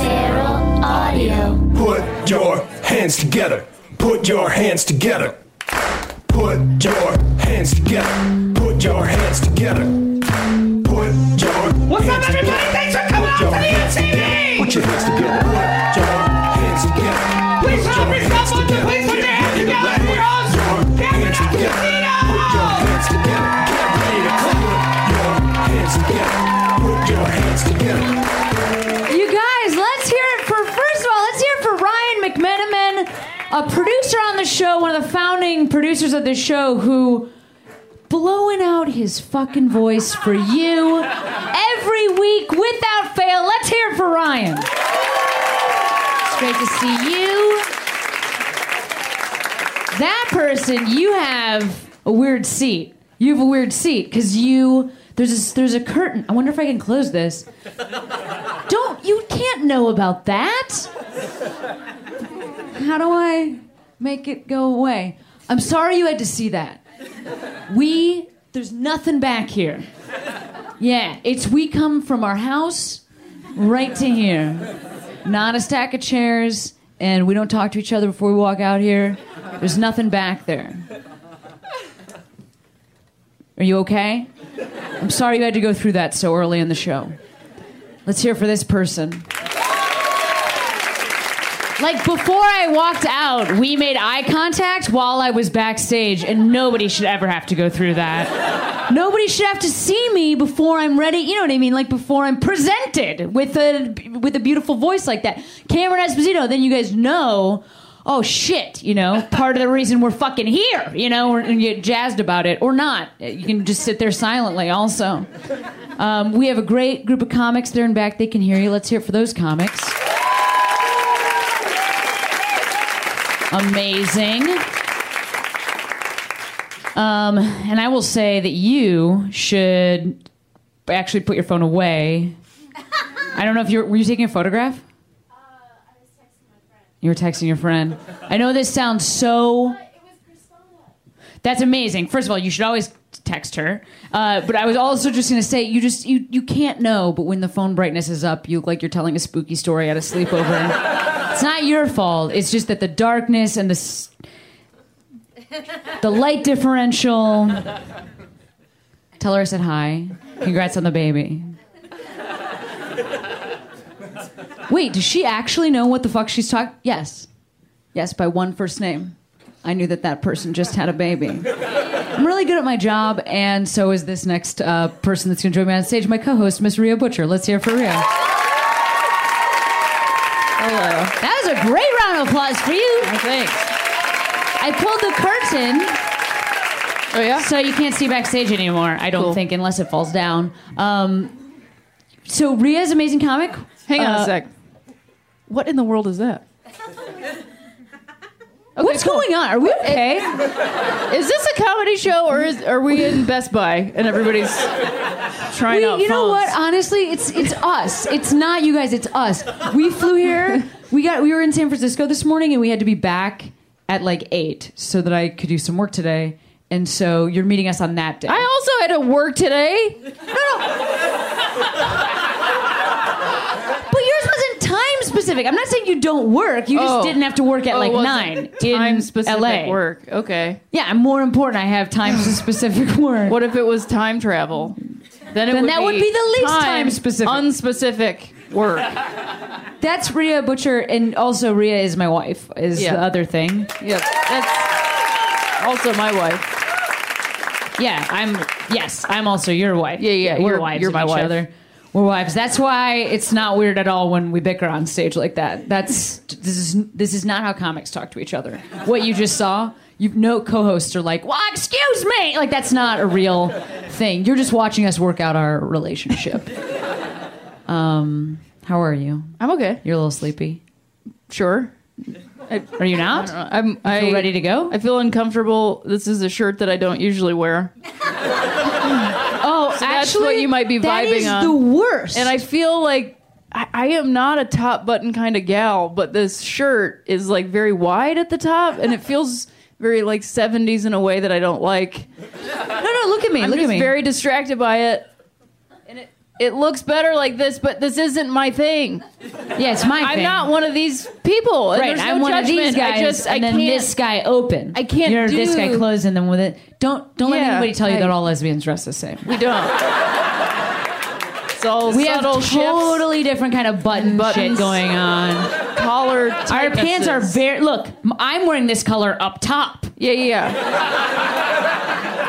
Feral Audio. Put your hands together. Put your hands together. Put your hands together. Put your hands together. Put your What's up, hands everybody? together. Thanks for coming Put out to the MTV. Put your hands together. Put your hands together. Please Put help your me, hands someone. together. Please put your hands together, rock. heroes. Put your Give it hands together. Put your hands together. Get ready to clap. Put your hands together. Put your hands together. A producer on the show, one of the founding producers of the show, who blowing out his fucking voice for you every week without fail. Let's hear it for Ryan. It's great to see you. That person, you have a weird seat. You have a weird seat because you there's a, there's a curtain. I wonder if I can close this. Don't you can't know about that. How do I make it go away? I'm sorry you had to see that. We there's nothing back here. Yeah, it's we come from our house right to here. Not a stack of chairs and we don't talk to each other before we walk out here. There's nothing back there. Are you okay? I'm sorry you had to go through that so early in the show. Let's hear for this person. Like before I walked out, we made eye contact while I was backstage, and nobody should ever have to go through that. nobody should have to see me before I'm ready. You know what I mean? Like before I'm presented with a with a beautiful voice like that. Cameron Esposito. Then you guys know. Oh shit! You know, part of the reason we're fucking here. You know, and get jazzed about it or not. You can just sit there silently. Also, um, we have a great group of comics there in back. They can hear you. Let's hear it for those comics. Amazing. Um, and I will say that you should actually put your phone away. I don't know if you're were you taking a photograph? Uh, I was texting my friend. You were texting your friend. I know this sounds so. That's amazing. First of all, you should always text her. Uh, but I was also just going to say, you just you you can't know. But when the phone brightness is up, you look like you're telling a spooky story at a sleepover. it's not your fault. It's just that the darkness and the s- the light differential. Tell her I said hi. Congrats on the baby. Wait, does she actually know what the fuck she's talking? Yes. Yes, by one first name. I knew that that person just had a baby. I'm really good at my job, and so is this next uh, person that's going to join me on stage, my co-host, Miss Rhea Butcher. Let's hear for Rhea. Hello. That was a great round of applause for you. Thanks. I pulled the curtain. Oh yeah. So you can't see backstage anymore. I don't Cool. think, unless it falls down. Um, so Rhea's amazing comic. Hang on Uh, a sec. What in the world is that? What's going on? Are we okay? Is this a comedy show or is are we in Best Buy and everybody's trying We, out you know what? Honestly, it's it's us. It's not you guys. It's us. We flew here. We got. We were in San Francisco this morning, and we had to be back at like eight so that I could do some work today. And so you're meeting us on that day. I also had to work today. but yours wasn't time specific. I'm not saying you don't work. You just Oh. didn't have to work at Oh, like nine Time in specific LA. work. Okay. Yeah, I'm more important. I have time specific work. What if it was time travel? Then it Then would that be would be the least time specific. Unspecific work. That's Rhea Butcher, and also Rhea is my wife. Is Yeah. the other thing. Yep. That's also my wife. Yeah, I'm. Yes, I'm also your wife. Yeah, yeah, We're you're- wives. you're of my each wife. Other. We're wives. That's why it's not weird at all when we bicker on stage like that. That's this is this is not how comics talk to each other. What you just saw, you no co-hosts are like, "Well, excuse me," like that's not a real thing. You're just watching us work out our relationship. Um, how are you? I'm okay. You're a little sleepy. Sure. Are you not? I'm I, feel ready to go? I feel uncomfortable. This is a shirt that I don't usually wear. That's what you might be vibing is on. the worst. And I feel like I, I am not a top button kind of gal, but this shirt is like very wide at the top and it feels very like 70s in a way that I don't like. no, no. Look at me. I'm look just at me. very distracted by it. It looks better like this, but this isn't my thing. Yeah, it's my I'm thing. not one of these people. Right, there's I'm no one of these guys, I just, I and then can't. this guy open. I can't You're this guy closed, and then with it, don't don't let anybody tell you I- that all lesbians dress the same. we don't. It's all We have shifts, totally different kind of button Buttons. shit going on. collar. Our pants are very look. I'm wearing this color up top. Yeah, yeah, yeah,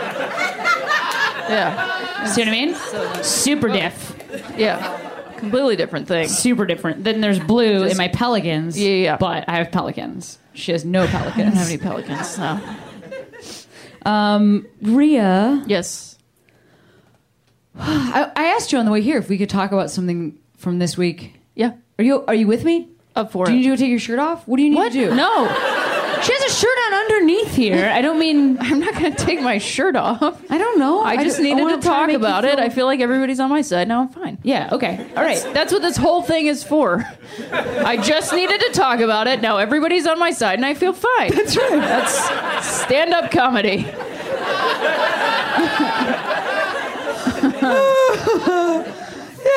yeah. See what I mean? Super diff. yeah. Completely different thing. Super different. Then there's blue in my pelicans. Yeah, yeah. But I have pelicans. She has no I pelicans. don't have any pelicans. No. Um, Rhea, Yes. I, I asked you on the way here if we could talk about something from this week. Yeah. Are you Are you with me? Up for Do it. you need to go take your shirt off? What do you need what? to do? No. She has a shirt on underneath here. I don't mean. I'm not going to take my shirt off. I don't know. I just I needed wanna talk you about it. feel- I feel like everybody's on my side. Now I'm fine. Yeah. Okay. All right. That's, that's what this whole thing is for. I just needed to talk about it. Now everybody's on my side and I feel fine. That's right. That's stand up comedy.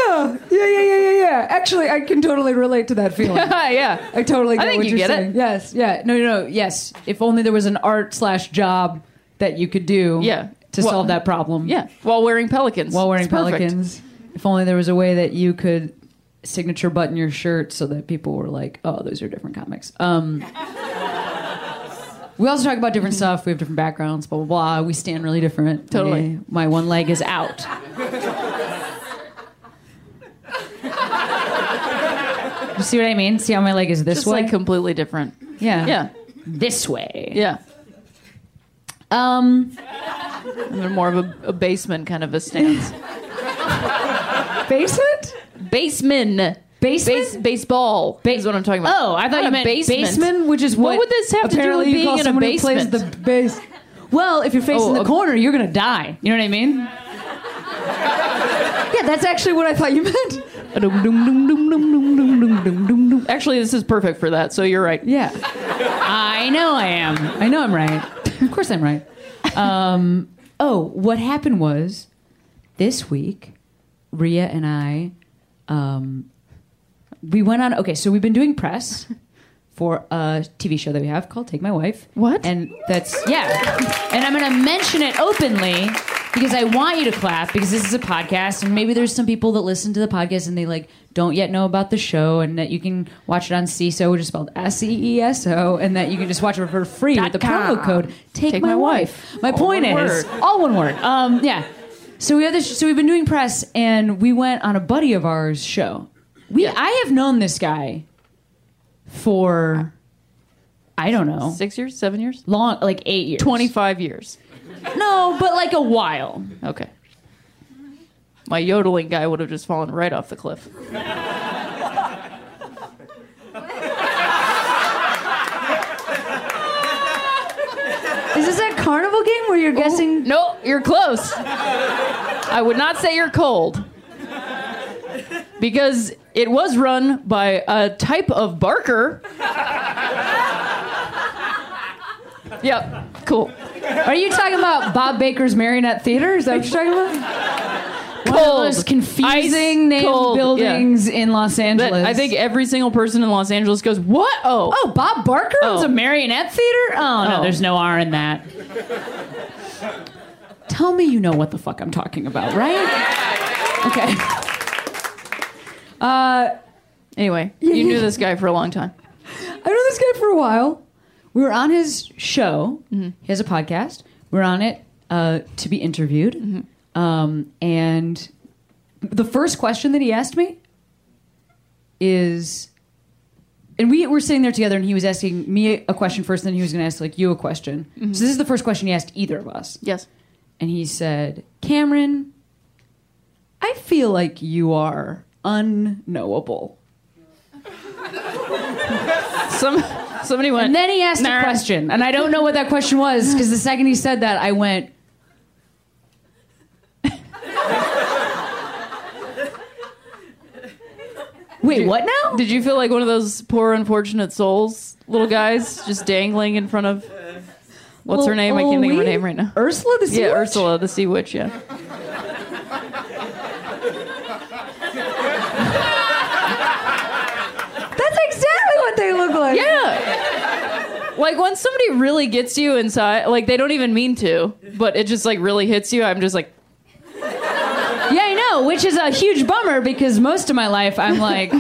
Yeah, yeah, yeah, yeah, yeah. Actually, I can totally relate to that feeling. yeah. I totally I get think what you you're get it. saying. Yes, yeah. No, no, no. Yes. If only there was an art slash job that you could do. Yeah. To Well- solve that problem. Yeah. While wearing pelicans. While wearing It's perfect. pelicans. If only there was a way that you could signature button your shirt so that people were like, "Oh, those are different comics." Um, we also talk about different stuff. We have different backgrounds. Blah blah blah. We stand really different. Totally. My one leg is out. See what I mean? See how my leg is this Just way? like completely different. yeah. Yeah. This way. Yeah. Um. I'm more of a, a basement kind of a stance. Basement? Baseman. Basement? Base, baseball Ba- is what I'm talking about. Oh, I thought Not you a meant basement. basement, which is What what, would this have to do Apparently, with you call being in a someone who plays basement? the bass. Well, if you're facing Oh, the a- corner, you're gonna die. You know what I mean? Yeah, that's actually what I thought you meant. Actually, this is perfect for that. So you're right. Yeah. I know I am. I know I'm right. of course I'm right. Um, oh, what happened was this week, Rhea and I, um, we went on. Okay, so we've been doing press for a TV show that we have called Take My Wife. What? And that's yeah. And I'm going to mention it openly because I want you to clap because this is a podcast and maybe there's some people that listen to the podcast and they like don't yet know about the show and that you can watch it on Seeso, which is spelled S E E S O, and that you can just watch it for free with the promo code Take, Take My, My Wife. Wife. My All point is word. all one word. Um, yeah. So we have this. So we've been doing press, and we went on a buddy of ours show. We Yeah. I have known this guy for I don't know Six years? Seven years? long, like eight years. 25 years. No, but like a while. Okay. My yodeling guy would have just fallen right off the cliff. Is this that carnival game where you're oh, guessing? No, you're close. I would not say you're cold. Because it was run by a type of barker. Yep, cool. Are you talking about Bob Baker's Marionette Theater? Is that what you're talking about? One of the most confusing Ice named cold, buildings in Los That- Angeles. I think every single person in Los Angeles goes, What? Oh, Oh, Bob Barker owns Oh. a marionette theater? Oh, no, Oh. there's no R in that. Tell me you know what the fuck I'm talking about, right? Okay. Uh, anyway, you knew this guy for a long time. I knew this guy for a while. We were on his show. Mm-hmm. He has a podcast. We are on it uh, to be interviewed. Mm-hmm. Um, and the first question that he asked me is, and we were sitting there together, and he was asking me a question first, and then he was going to ask like you a question. Mm-hmm. So this is the first question he asked either of us. Yes. and he said, Cameron, I feel like you are unknowable. Some Somebody went. And then he asked "Nah." a question, and I don't know what that question was because the second he said that, I went. Wait, what now? Did you feel like one of those poor, unfortunate souls, little guys, just dangling in front of what's her name? I can't think of her name right now. Ursula the sea yeah, witch? Ursula, the sea witch. Yeah. That's exactly what they look like. Yeah when somebody really gets you inside, like they don't even mean to, but it just like really hits you. I'm just like, Yeah, I know, which is a huge bummer because most of my life I'm like.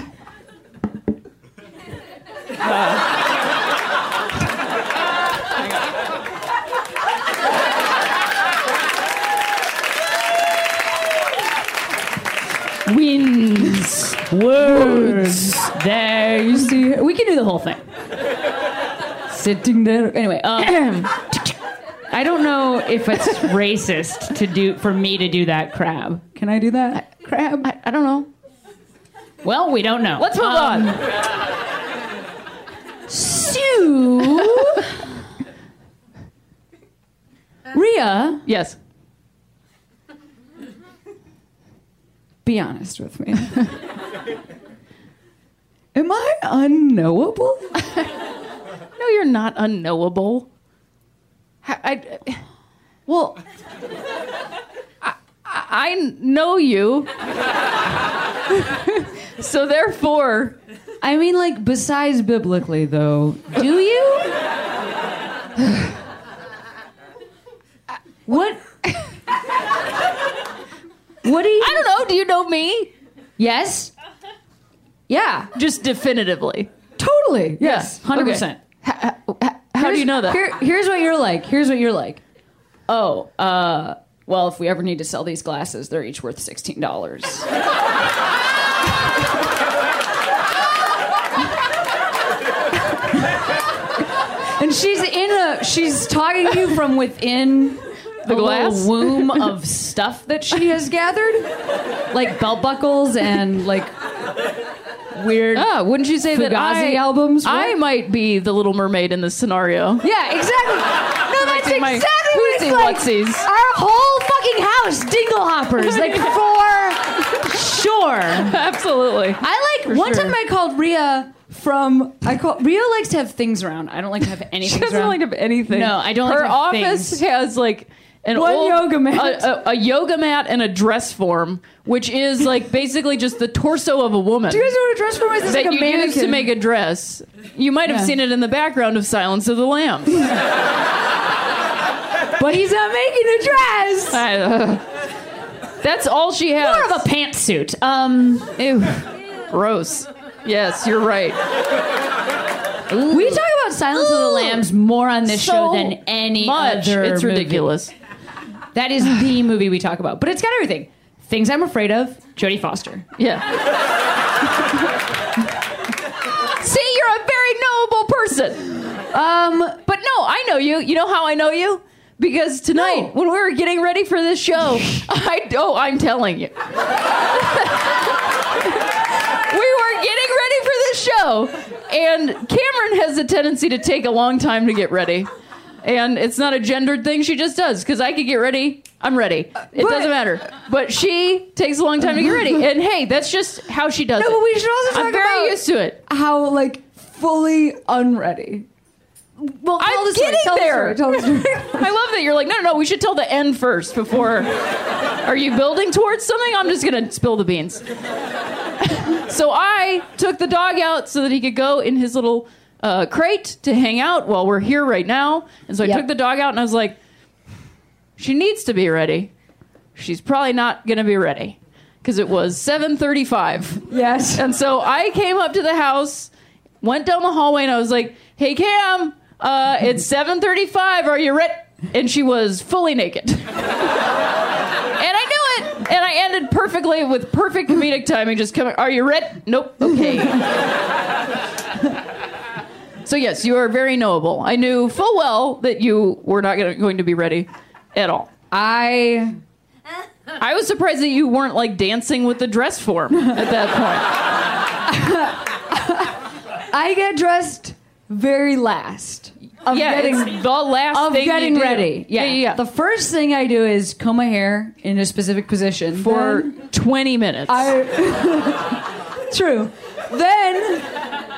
Winds, words, there you see. We can do the whole thing. Sitting there. Anyway, um, I don't know if it's racist to do for me to do that crab. Can I do that crab? I, I don't know. Well, we don't know. Let's move Um, on. So, Rhea, Yes. be honest with me. Am I unknowable? No, you're not unknowable. I, I- well, I, I know you. so therefore, I mean, like, besides biblically, though, do you? what? what do you? I don't know. Do you know me? Yes. Yeah. Just definitively. Totally. Yes. Hundred Okay. percent. How do you know that? Here, here's what you're like. Here's what you're like. Oh, uh, well, if we ever need to sell these glasses, they're each worth sixteen dollars. and she's in a. She's talking to you from within the glass? little womb of stuff that she has gathered, like belt buckles and like weird. Ah, wouldn't you say that Fugazi I, albums? What? I might be the little mermaid in this scenario. Yeah, exactly. No, that's take my exactly what it's like. Our whole fucking house, dingle hoppers, like for sure. Absolutely. I like one sure. time I called Rhea from I call Rhea likes to have things around. I don't like to have anything. She doesn't around. like to have anything. No, I don't like Her to have office things. has like an One old- yoga mat. a, a, a yoga mat, and a dress form, which is like basically just the torso of a woman. Do you guys know what a dress form is? It's that like a you mannequin. use to make a dress. You might have Yeah. seen it in the background of Silence of the Lambs. but he's not making a dress. I, uh, that's all she has. More of a pantsuit. Um, Ew. Gross. Yes, you're right. we talk about Silence of the Lambs more on this So show than any much. other. It's movie. ridiculous. That is the movie we talk about. But it's got everything. Things I'm afraid of, Jodie Foster. Yeah. See, you're a very knowable person. Um, but no, I know you. You know how I know you? Because tonight, when we were getting ready for this show, I oh, I'm telling you. we were getting ready for this show, and Cameron has a tendency to take a long time to get ready. And it's not a gendered thing, she just does. Because I could get ready, I'm ready. Uh, it But- doesn't matter. But she takes a long time to get ready. And hey, that's just how she does No, it. but we should also talk I'm very about used to it. how like fully unready. Well, tell I'm the story. getting Tell there. The story. Tell the story. I love that you're like, no, no, no, we should tell the end first before. Are you building towards something? I'm just going to spill the beans. so I took the dog out so that he could go in his little uh, crate to hang out while we're here right now. And so I Yep. took the dog out and I was like, she needs to be ready. She's probably not going to be ready because it was 7:35. yes. And so I came up to the house, went down the hallway, and I was like, "Hey Cam, uh, it's 7:35. Are you ready?" And she was fully naked. and I knew it. And I ended perfectly with perfect comedic timing. Just coming. Are you ready? Nope. Okay. so yes, you are very knowable. I knew full well that you were not gonna, going to be ready at all. I I was surprised that you weren't like dancing with the dress form at that point. I get dressed very last. Of yeah, getting it's the last of thing you getting do. ready. Yeah. yeah, yeah. The first thing I do is comb my hair in a specific position for Then 20 minutes. I true. Then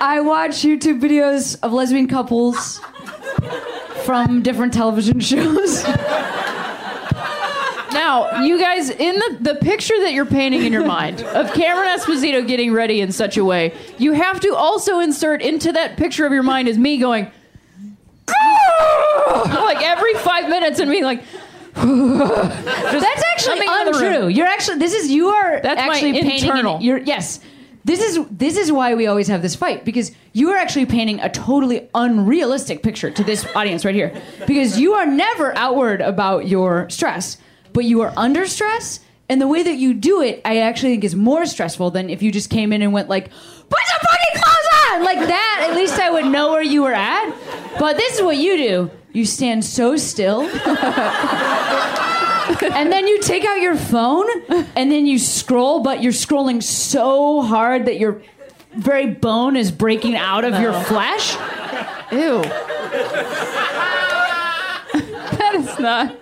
I watch YouTube videos of lesbian couples from different television shows. now, you guys, in the, the picture that you're painting in your mind of Cameron Esposito getting ready in such a way, you have to also insert into that picture of your mind is me going, ah! like every five minutes and being like, That's actually coming out of the room. untrue. You're actually this is you are That's my actually painting an- internal. you're yes. This is this is why we always have this fight because you are actually painting a totally unrealistic picture to this audience right here because you are never outward about your stress, but you are under stress. And the way that you do it, I actually think is more stressful than if you just came in and went like, "Put some fucking clothes on!" Like that. At least I would know where you were at. But this is what you do: you stand so still, and then you take out your phone and then you scroll, but you're scrolling so hard that your very bone is breaking out of your flesh. ew. that is not.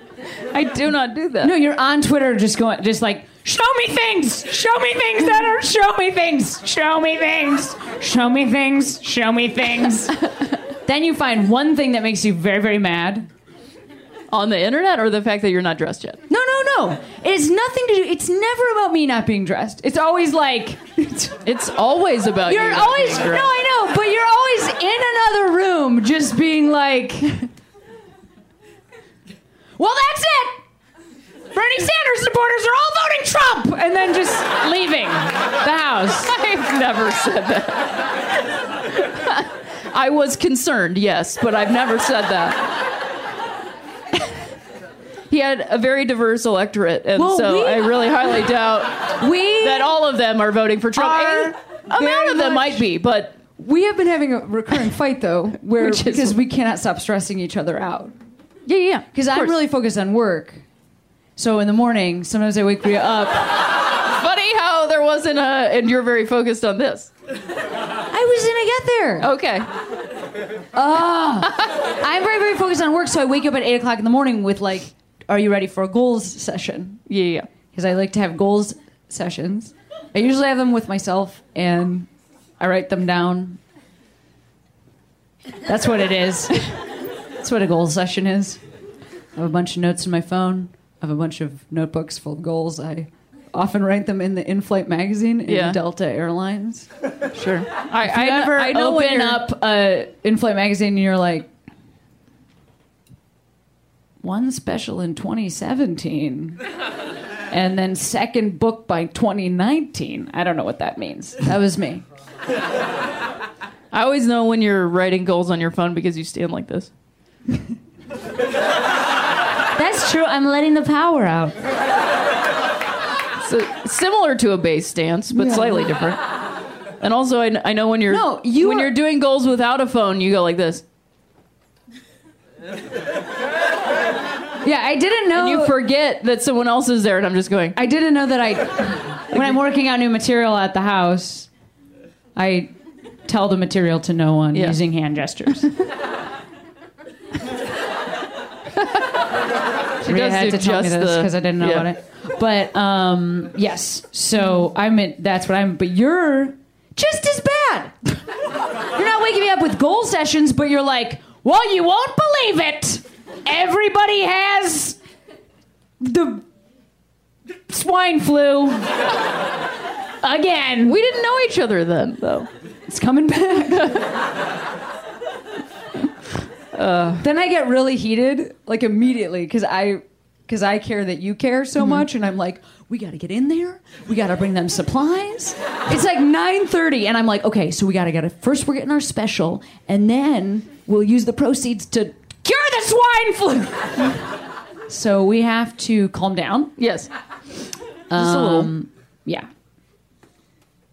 I do not do that. No, you're on Twitter just going, just like, show me things, show me things that are, show me things, show me things, show me things, show me things. then you find one thing that makes you very, very mad. On the internet or the fact that you're not dressed yet? No, no, no. It's nothing to do. It's never about me not being dressed. It's always like, It's always about You're you. not always no. I know, but you're always in another room, just being like, "Well, that's it. Bernie Sanders supporters are all voting Trump," and then just leaving the house. I've never said that. I was concerned, yes, but I've never said that. He had a very diverse electorate, and Well, so we- I really highly doubt We that all of them are voting for Trump. A And amount of them might be, but We have been having a recurring fight though, where because we cannot stop stressing each other out. yeah, yeah. because I'm really focused on work. So in the morning, sometimes I wake you up. funny how there wasn't a, and you're very focused on this. I was gonna get there. Okay, ah. I'm very, very focused on work, so I wake up at eight o'clock in the morning with like, "Are you ready for a goals session?" yeah, yeah. because I like to have goals sessions. I usually have them with myself and I write them down. That's what it is. That's what a goals session is. I have a bunch of notes in my phone. I have a bunch of notebooks full of goals. I often write them in the in-flight magazine in Yeah. Delta Airlines. Sure. I, I ever I open up a in-flight magazine and you're like, one special in 2017, and then second book by 2019. I don't know what that means. That was me. I always know when you're writing goals on your phone because you stand like this. That's true. I'm letting the power out. So similar to a base stance, but slightly different. And also, I, I know when you're No, you when are- you're doing goals without a phone, you go like this. Yeah, I didn't know. You forget that someone else is there, and I'm just going. I didn't know that I. When I'm working out new material at the house, I tell the material to no one Yeah. using hand gestures. She had to tell me this because I didn't know yeah. about it. But um, yes, so I'm in, that's what I'm. But you're just as bad. you're not waking me up with goal sessions, but you're like, well, you won't believe it. Everybody has the swine flu again. We didn't know each other then, though. It's coming back. then I get really heated, like immediately, because I, because I care that you care so mm-hmm. much, and I'm like, we got to get in there. We got to bring them supplies. It's like 9:30, and I'm like, okay, so we got to get it. First, we're getting our special, and then we'll use the proceeds to the swine flu. so we have to calm down. Yes, just a little. Um, yeah.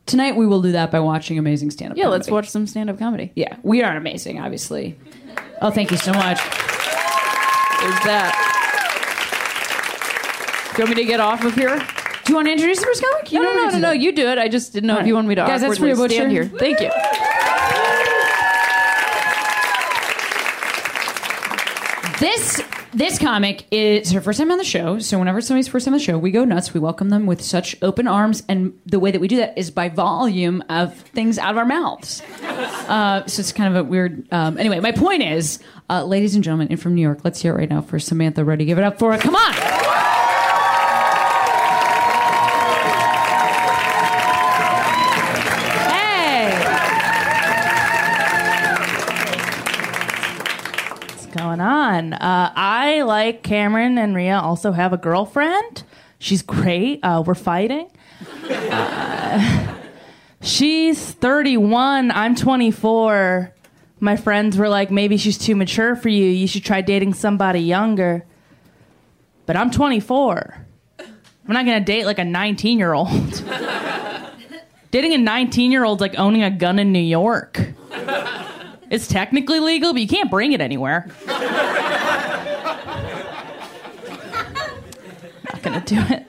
Tonight we will do that by watching amazing stand-up. Yeah, let's watch some stand-up comedy. Yeah, we are amazing, obviously. Oh, thank you so much. There's that. Do you want me to get off of here? Do you want to introduce the first comic? You No, no, no, no, no. You do it. I just didn't know if you wanted me to Guys, that's for Butcher. stand here. Thank you. This this comic is her first time on the show. So whenever somebody's first time on the show, we go nuts. We welcome them with such open arms, and the way that we do that is by volume of things out of our mouths. Uh, so it's kind of a weird. Um, anyway, my point is, uh, ladies and gentlemen, and from New York, let's hear it right now for Samantha Ready. Give it up for her. Come on. Uh, I, like Cameron and Rhea, also have a girlfriend. She's great. Uh, we're fighting. Uh, she's 31. I'm 24. My friends were like, maybe she's too mature for you. You should try dating somebody younger. But I'm 24. I'm not going to date like a 19 year old. Dating a 19 year old's like owning a gun in New York. It's technically legal, but you can't bring it anywhere. Not gonna do it.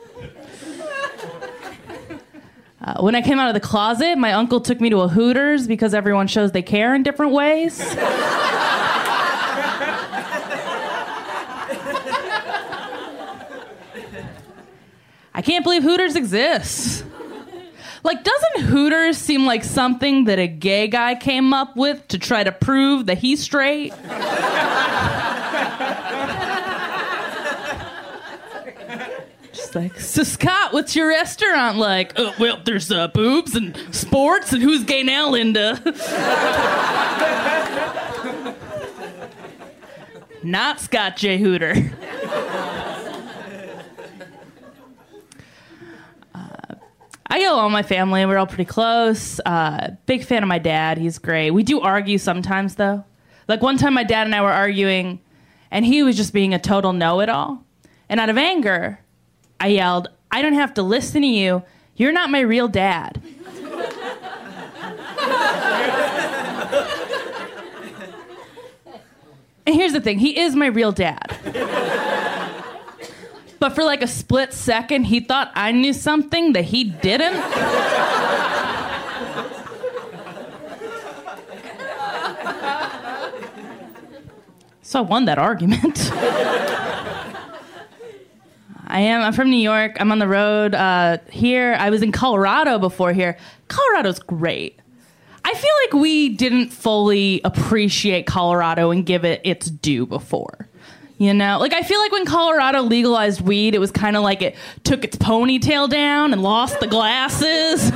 Uh, when I came out of the closet, my uncle took me to a Hooters because everyone shows they care in different ways. I can't believe Hooters exists. Like, doesn't Hooters seem like something that a gay guy came up with to try to prove that he's straight? Just like, so Scott, what's your restaurant like? Oh, well, there's uh, boobs and sports and who's gay now, Linda? Not Scott J. Hooter. I get along with my family. We're all pretty close. Uh, big fan of my dad. He's great. We do argue sometimes, though. Like one time, my dad and I were arguing, and he was just being a total know it all. And out of anger, I yelled, I don't have to listen to you. You're not my real dad. and here's the thing he is my real dad. But for like a split second, he thought I knew something that he didn't. so I won that argument. I am. I'm from New York. I'm on the road uh, here. I was in Colorado before here. Colorado's great. I feel like we didn't fully appreciate Colorado and give it its due before. You know, like I feel like when Colorado legalized weed, it was kind of like it took its ponytail down and lost the glasses.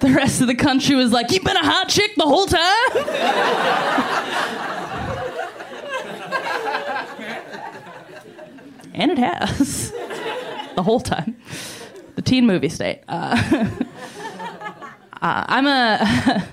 the rest of the country was like, You've been a hot chick the whole time." and it has the whole time. The teen movie state. Uh, uh, I'm a.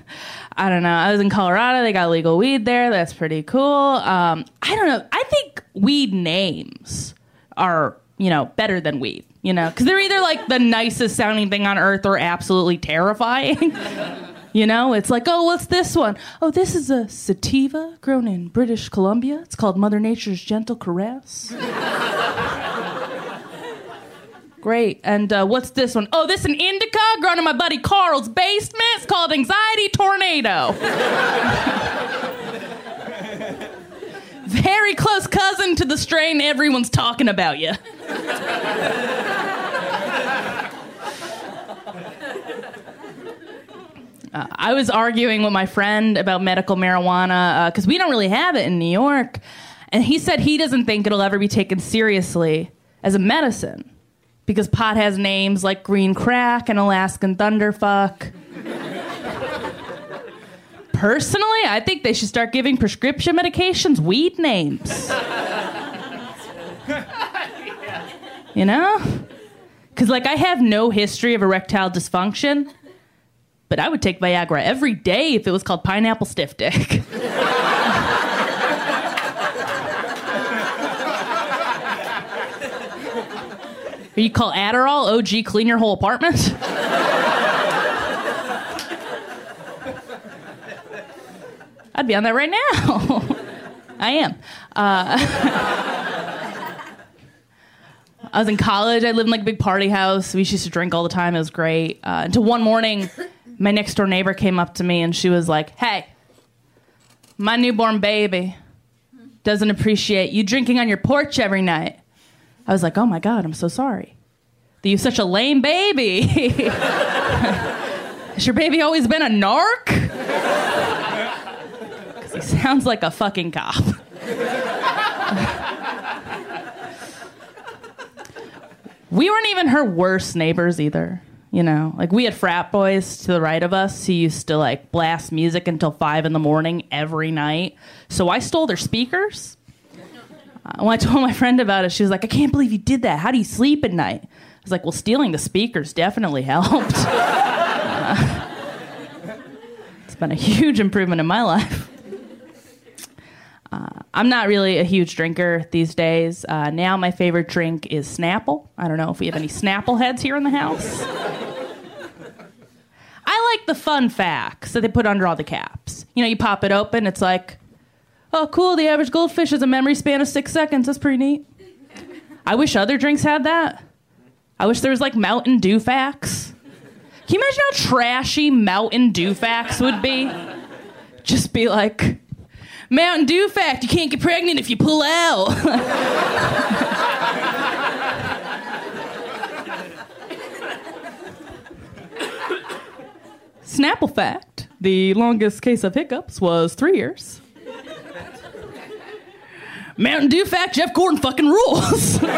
I don't know. I was in Colorado. They got legal weed there. That's pretty cool. Um, I don't know. I think weed names are, you know, better than weed, you know, because they're either like the nicest sounding thing on earth or absolutely terrifying. you know, it's like, oh, what's this one? Oh, this is a sativa grown in British Columbia. It's called Mother Nature's Gentle Caress. Great. And uh, what's this one? Oh, this an indica grown in my buddy Carl's basement. It's called Anxiety Tornado. Very close cousin to the strain everyone's talking about you. Uh, I was arguing with my friend about medical marijuana because uh, we don't really have it in New York. And he said he doesn't think it'll ever be taken seriously as a medicine because pot has names like green crack and Alaskan thunderfuck. Personally, I think they should start giving prescription medications weed names. You know? Because, like, I have no history of erectile dysfunction, but I would take Viagra every day if it was called pineapple stiff dick. you call Adderall OG clean your whole apartment? I'd be on that right now. I am. Uh, I was in college. I lived in like a big party house. We used to drink all the time. It was great. Uh, until one morning, my next door neighbor came up to me and she was like, "Hey, my newborn baby doesn't appreciate you drinking on your porch every night." I was like, "Oh my god, I'm so sorry. That you have such a lame baby. Has your baby always been a narc?" Because he sounds like a fucking cop. we weren't even her worst neighbors either. You know, like we had frat boys to the right of us who used to like blast music until five in the morning every night. So I stole their speakers. Uh, when I told my friend about it, she was like, I can't believe you did that. How do you sleep at night? I was like, well, stealing the speakers definitely helped. Uh, it's been a huge improvement in my life. Uh, I'm not really a huge drinker these days. Uh, now my favorite drink is Snapple. I don't know if we have any Snapple heads here in the house. I like the fun facts that they put under all the caps. You know, you pop it open, it's like, oh, cool, the average goldfish has a memory span of six seconds. That's pretty neat. I wish other drinks had that. I wish there was like Mountain Dew facts. Can you imagine how trashy Mountain Dew facts would be? Just be like, Mountain Dew fact, you can't get pregnant if you pull out. Snapple fact, the longest case of hiccups was three years. Mountain Dew fact, Jeff Gordon fucking rules. In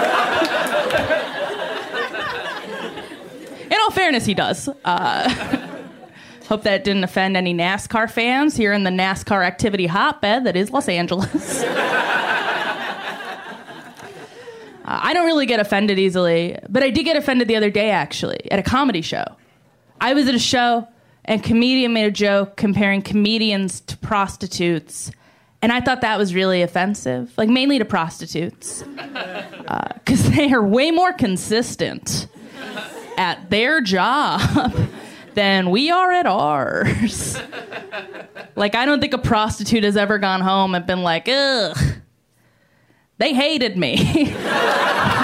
all fairness, he does. Uh, hope that didn't offend any NASCAR fans here in the NASCAR activity hotbed that is Los Angeles. Uh, I don't really get offended easily, but I did get offended the other day actually at a comedy show. I was at a show and a comedian made a joke comparing comedians to prostitutes. And I thought that was really offensive, like mainly to prostitutes, uh, because they are way more consistent at their job than we are at ours. like, I don't think a prostitute has ever gone home and been like, ugh, they hated me.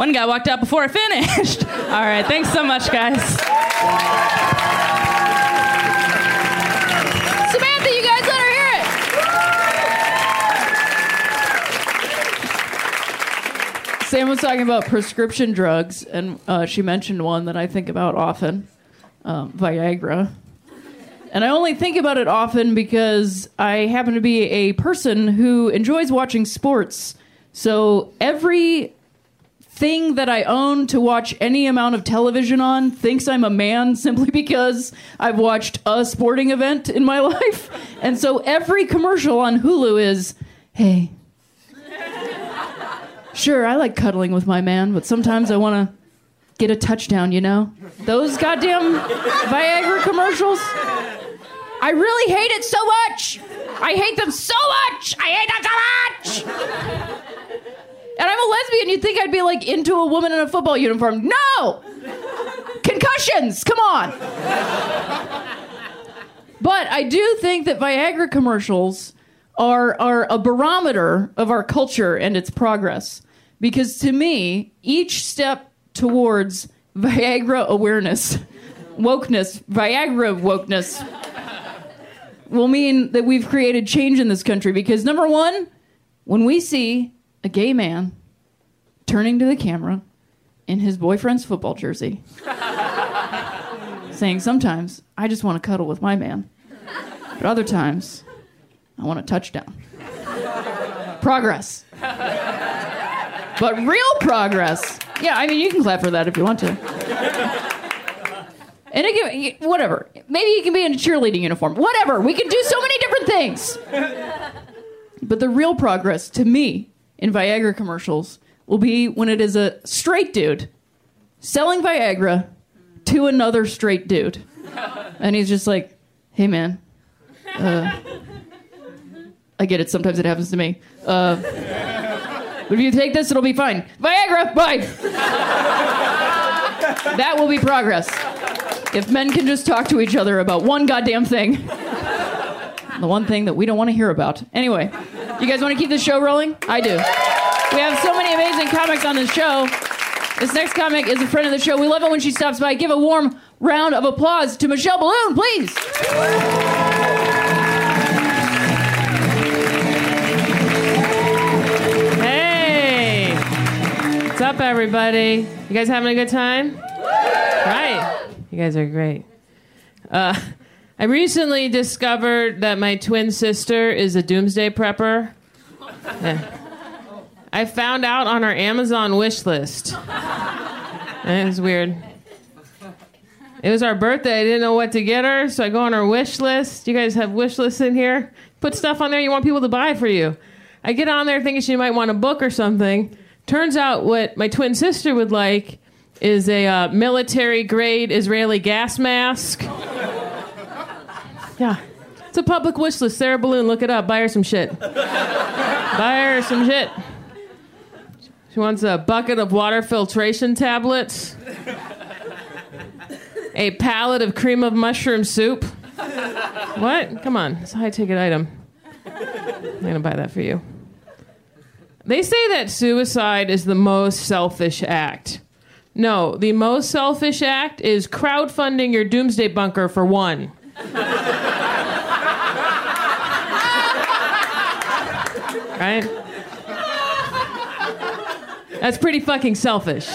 One guy walked out before I finished. All right, thanks so much, guys. Samantha, you guys let her hear it. Sam was talking about prescription drugs, and uh, she mentioned one that I think about often um, Viagra. And I only think about it often because I happen to be a person who enjoys watching sports. So every thing that I own to watch any amount of television on thinks I'm a man simply because I've watched a sporting event in my life. And so every commercial on Hulu is, hey, sure, I like cuddling with my man, but sometimes I want to get a touchdown, you know? Those goddamn Viagra commercials. I really hate it so much. I hate them so much. I hate them so much. And I'm a lesbian. You'd think I'd be like into a woman in a football uniform. No! Concussions! Come on! But I do think that Viagra commercials are, are a barometer of our culture and its progress. Because to me, each step towards Viagra awareness, wokeness, Viagra wokeness, will mean that we've created change in this country. Because number one, when we see a gay man turning to the camera in his boyfriend's football jersey, saying, Sometimes I just want to cuddle with my man, but other times I want a touchdown. Progress. But real progress. Yeah, I mean, you can clap for that if you want to. And it can, whatever. Maybe you can be in a cheerleading uniform. Whatever. We can do so many different things. But the real progress to me in Viagra commercials will be when it is a straight dude selling Viagra to another straight dude. And he's just like, hey man, uh, I get it. Sometimes it happens to me. Uh, but if you take this, it'll be fine. Viagra, bye. that will be progress. If men can just talk to each other about one goddamn thing. The one thing that we don't want to hear about. Anyway, you guys want to keep this show rolling? I do. We have so many amazing comics on this show. This next comic is a friend of the show. We love it when she stops by. Give a warm round of applause to Michelle Biloon, please. Hey! What's up, everybody? You guys having a good time? Right. You guys are great. Uh, I recently discovered that my twin sister is a doomsday prepper. Yeah. I found out on her Amazon wish list. It was weird. It was our birthday. I didn't know what to get her, so I go on her wish list. You guys have wish lists in here? Put stuff on there you want people to buy for you. I get on there thinking she might want a book or something. Turns out what my twin sister would like is a uh, military grade Israeli gas mask. Yeah. It's a public wish list. Sarah Biloon, look it up. Buy her some shit. Buy her some shit. She wants a bucket of water filtration tablets, a pallet of cream of mushroom soup. What? Come on, it's a high ticket item. I'm gonna buy that for you. They say that suicide is the most selfish act. No, the most selfish act is crowdfunding your doomsday bunker for one. right? That's pretty fucking selfish.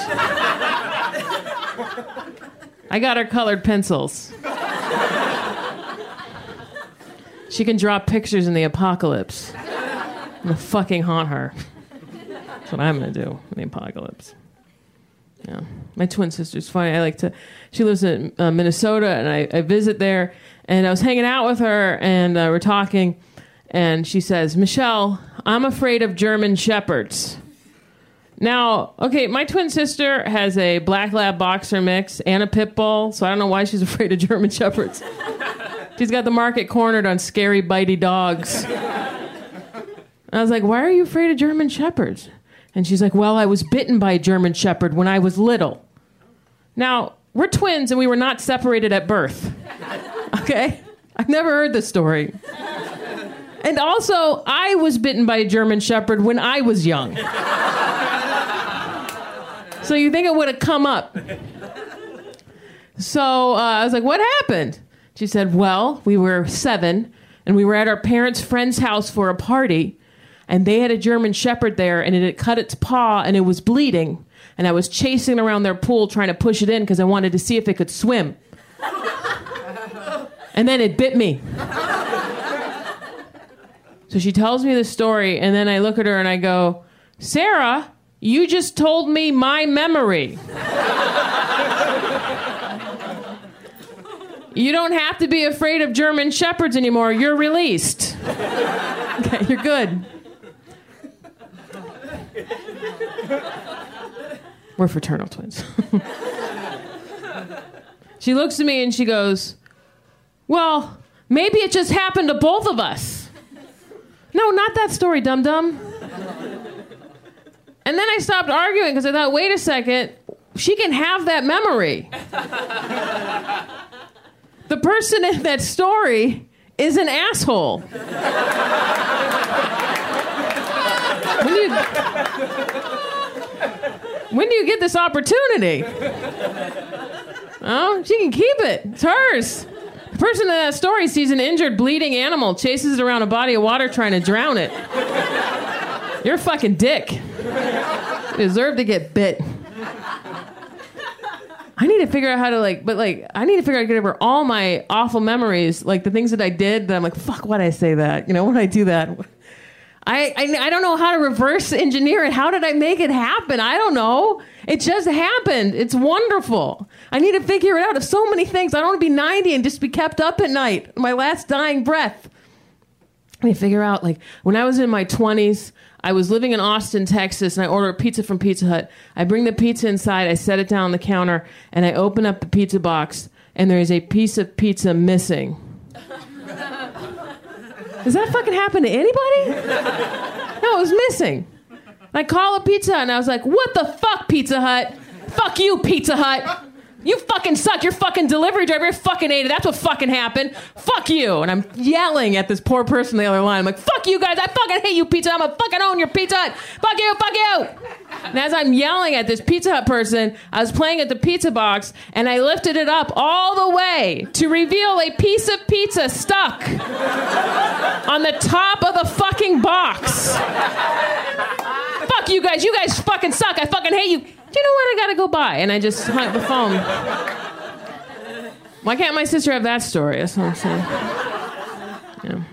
I got her colored pencils. She can draw pictures in the apocalypse. I'm gonna fucking haunt her. That's what I'm gonna do in the apocalypse. Yeah. My twin sister's funny. I like to, she lives in uh, Minnesota and I, I visit there. And I was hanging out with her and uh, we're talking. And she says, Michelle, I'm afraid of German shepherds. Now, okay, my twin sister has a black lab boxer mix and a pit bull, so I don't know why she's afraid of German shepherds. she's got the market cornered on scary, bitey dogs. I was like, why are you afraid of German shepherds? And she's like, well, I was bitten by a German shepherd when I was little. Now, we're twins and we were not separated at birth. Okay? I've never heard this story. And also, I was bitten by a German shepherd when I was young. So you think it would have come up. So uh, I was like, what happened? She said, well, we were seven and we were at our parents' friend's house for a party and they had a German shepherd there and it had cut its paw and it was bleeding. And I was chasing around their pool trying to push it in because I wanted to see if it could swim. And then it bit me. So she tells me the story, and then I look at her and I go, Sarah, you just told me my memory. you don't have to be afraid of German shepherds anymore. You're released. okay, you're good. We're fraternal twins. she looks at me and she goes, Well, maybe it just happened to both of us. No, not that story, dum dum. And then I stopped arguing because I thought, wait a second, she can have that memory. the person in that story is an asshole. when, do you, when do you get this opportunity? Oh, she can keep it. It's hers. The person in that story sees an injured, bleeding animal, chases it around a body of water trying to drown it. You're a fucking dick. You deserve to get bit. I need to figure out how to like, but like, I need to figure out how to get over all my awful memories, like the things that I did that I'm like, fuck, why'd I say that? You know, when I do that? I, I, I don't know how to reverse engineer it. How did I make it happen? I don't know. It just happened. It's wonderful. I need to figure it out. Of so many things. I don't want to be 90 and just be kept up at night, my last dying breath. I need to figure out, like, when I was in my 20s, I was living in Austin, Texas, and I order a pizza from Pizza Hut. I bring the pizza inside, I set it down on the counter, and I open up the pizza box, and there is a piece of pizza missing. Does that fucking happen to anybody? No, it was missing. I call a Pizza Hut, and I was like, what the fuck, Pizza Hut? Fuck you, Pizza Hut. You fucking suck. Your fucking delivery driver You fucking ate it. That's what fucking happened. Fuck you. And I'm yelling at this poor person on the other line. I'm like, fuck you guys. I fucking hate you, Pizza Hut. I'm gonna fucking own your Pizza Hut. Fuck you, fuck you. And as I'm yelling at this Pizza Hut person, I was playing at the pizza box and I lifted it up all the way to reveal a piece of pizza stuck on the top of the fucking box. Fuck you guys. You guys fucking suck. I fucking hate you. Do you know what? I gotta go buy. And I just hung up the phone. Why can't my sister have that story? That's what I'm saying. Yeah.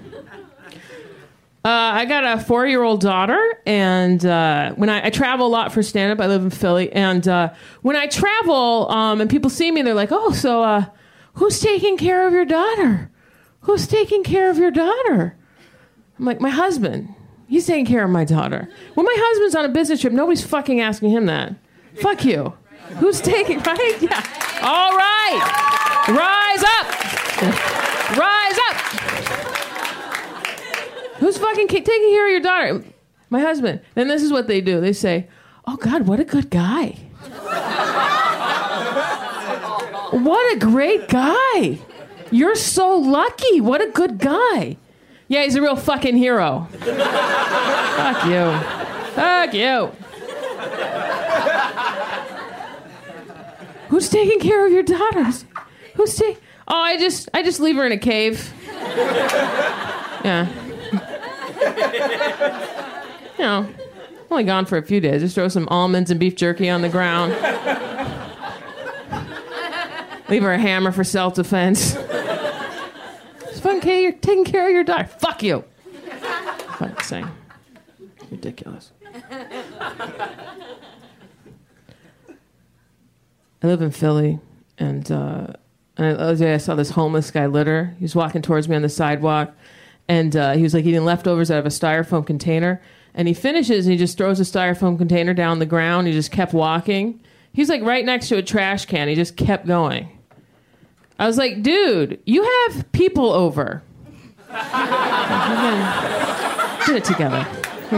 Uh, I got a four year old daughter, and uh, when I, I travel a lot for stand up, I live in Philly. And uh, when I travel um, and people see me, they're like, oh, so uh, who's taking care of your daughter? Who's taking care of your daughter? I'm like, my husband. He's taking care of my daughter. When my husband's on a business trip, nobody's fucking asking him that. Fuck you. Who's taking, right? Yeah. All right. Rise up. Rise up. Who's fucking ki- taking care of your daughter? My husband. Then this is what they do. They say, "Oh God, what a good guy! what a great guy! You're so lucky. What a good guy! Yeah, he's a real fucking hero. Fuck you. Fuck you. Who's taking care of your daughters? Who's taking? Oh, I just, I just leave her in a cave. Yeah you know, only gone for a few days. Just throw some almonds and beef jerky on the ground. Leave her a hammer for self defense. It's fun, Kay. You're taking care of your daughter. Fuck you. Fucking saying. Ridiculous. I live in Philly, and uh, and the other day I saw this homeless guy litter. He was walking towards me on the sidewalk, and uh, he was like eating leftovers out of a styrofoam container. And he finishes, and he just throws a styrofoam container down the ground. He just kept walking. He's like right next to a trash can. He just kept going. I was like, dude, you have people over. Get it together.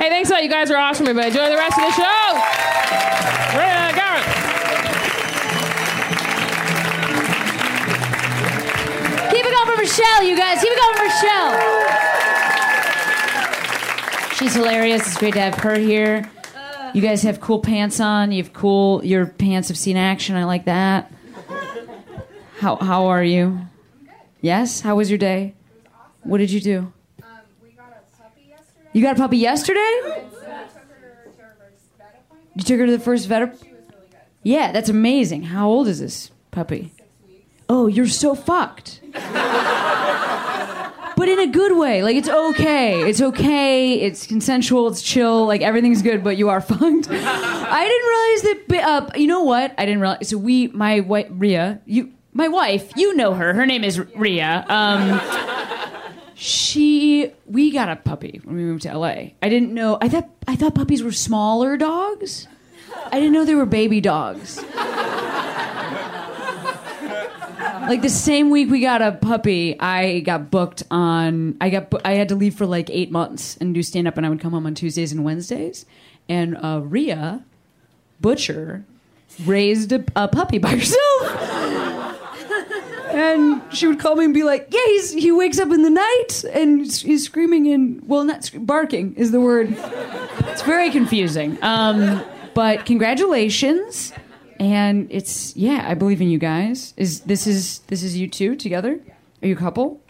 hey, thanks a lot. You guys are awesome, everybody. Enjoy the rest of the show. Garrett. Keep it going for Michelle, you guys. Keep it going for Michelle. She's hilarious. It's great to have her here. You guys have cool pants on. You have cool. Your pants have seen action. I like that. How how are you? Good. Yes. How was your day? Was awesome. What did you do? Um, we got a puppy yesterday. You got a puppy yesterday? So took her to her first vet appointment. You took her to the first vet. app- She was really good. Yeah, that's amazing. How old is this puppy? Oh, you're so fucked. but in a good way. Like it's okay. It's okay. It's consensual. It's chill. Like everything's good, but you are fucked. I didn't realize that. Uh, you know what? I didn't realize. So we, my wife, Rhea, you, my wife, you know her. Her name is Rhea. Um, she, we got a puppy when we moved to LA. I didn't know. I thought, I thought puppies were smaller dogs. I didn't know they were baby dogs. like the same week we got a puppy, I got booked on. I got. I had to leave for like eight months and do stand up, and I would come home on Tuesdays and Wednesdays. And uh, Rhea Butcher raised a, a puppy by herself. And she would call me and be like, "Yeah, he's, he wakes up in the night and he's screaming and well, not sc- barking is the word. It's very confusing. Um, but congratulations, and it's yeah, I believe in you guys. Is this is this is you two together? Are you a couple?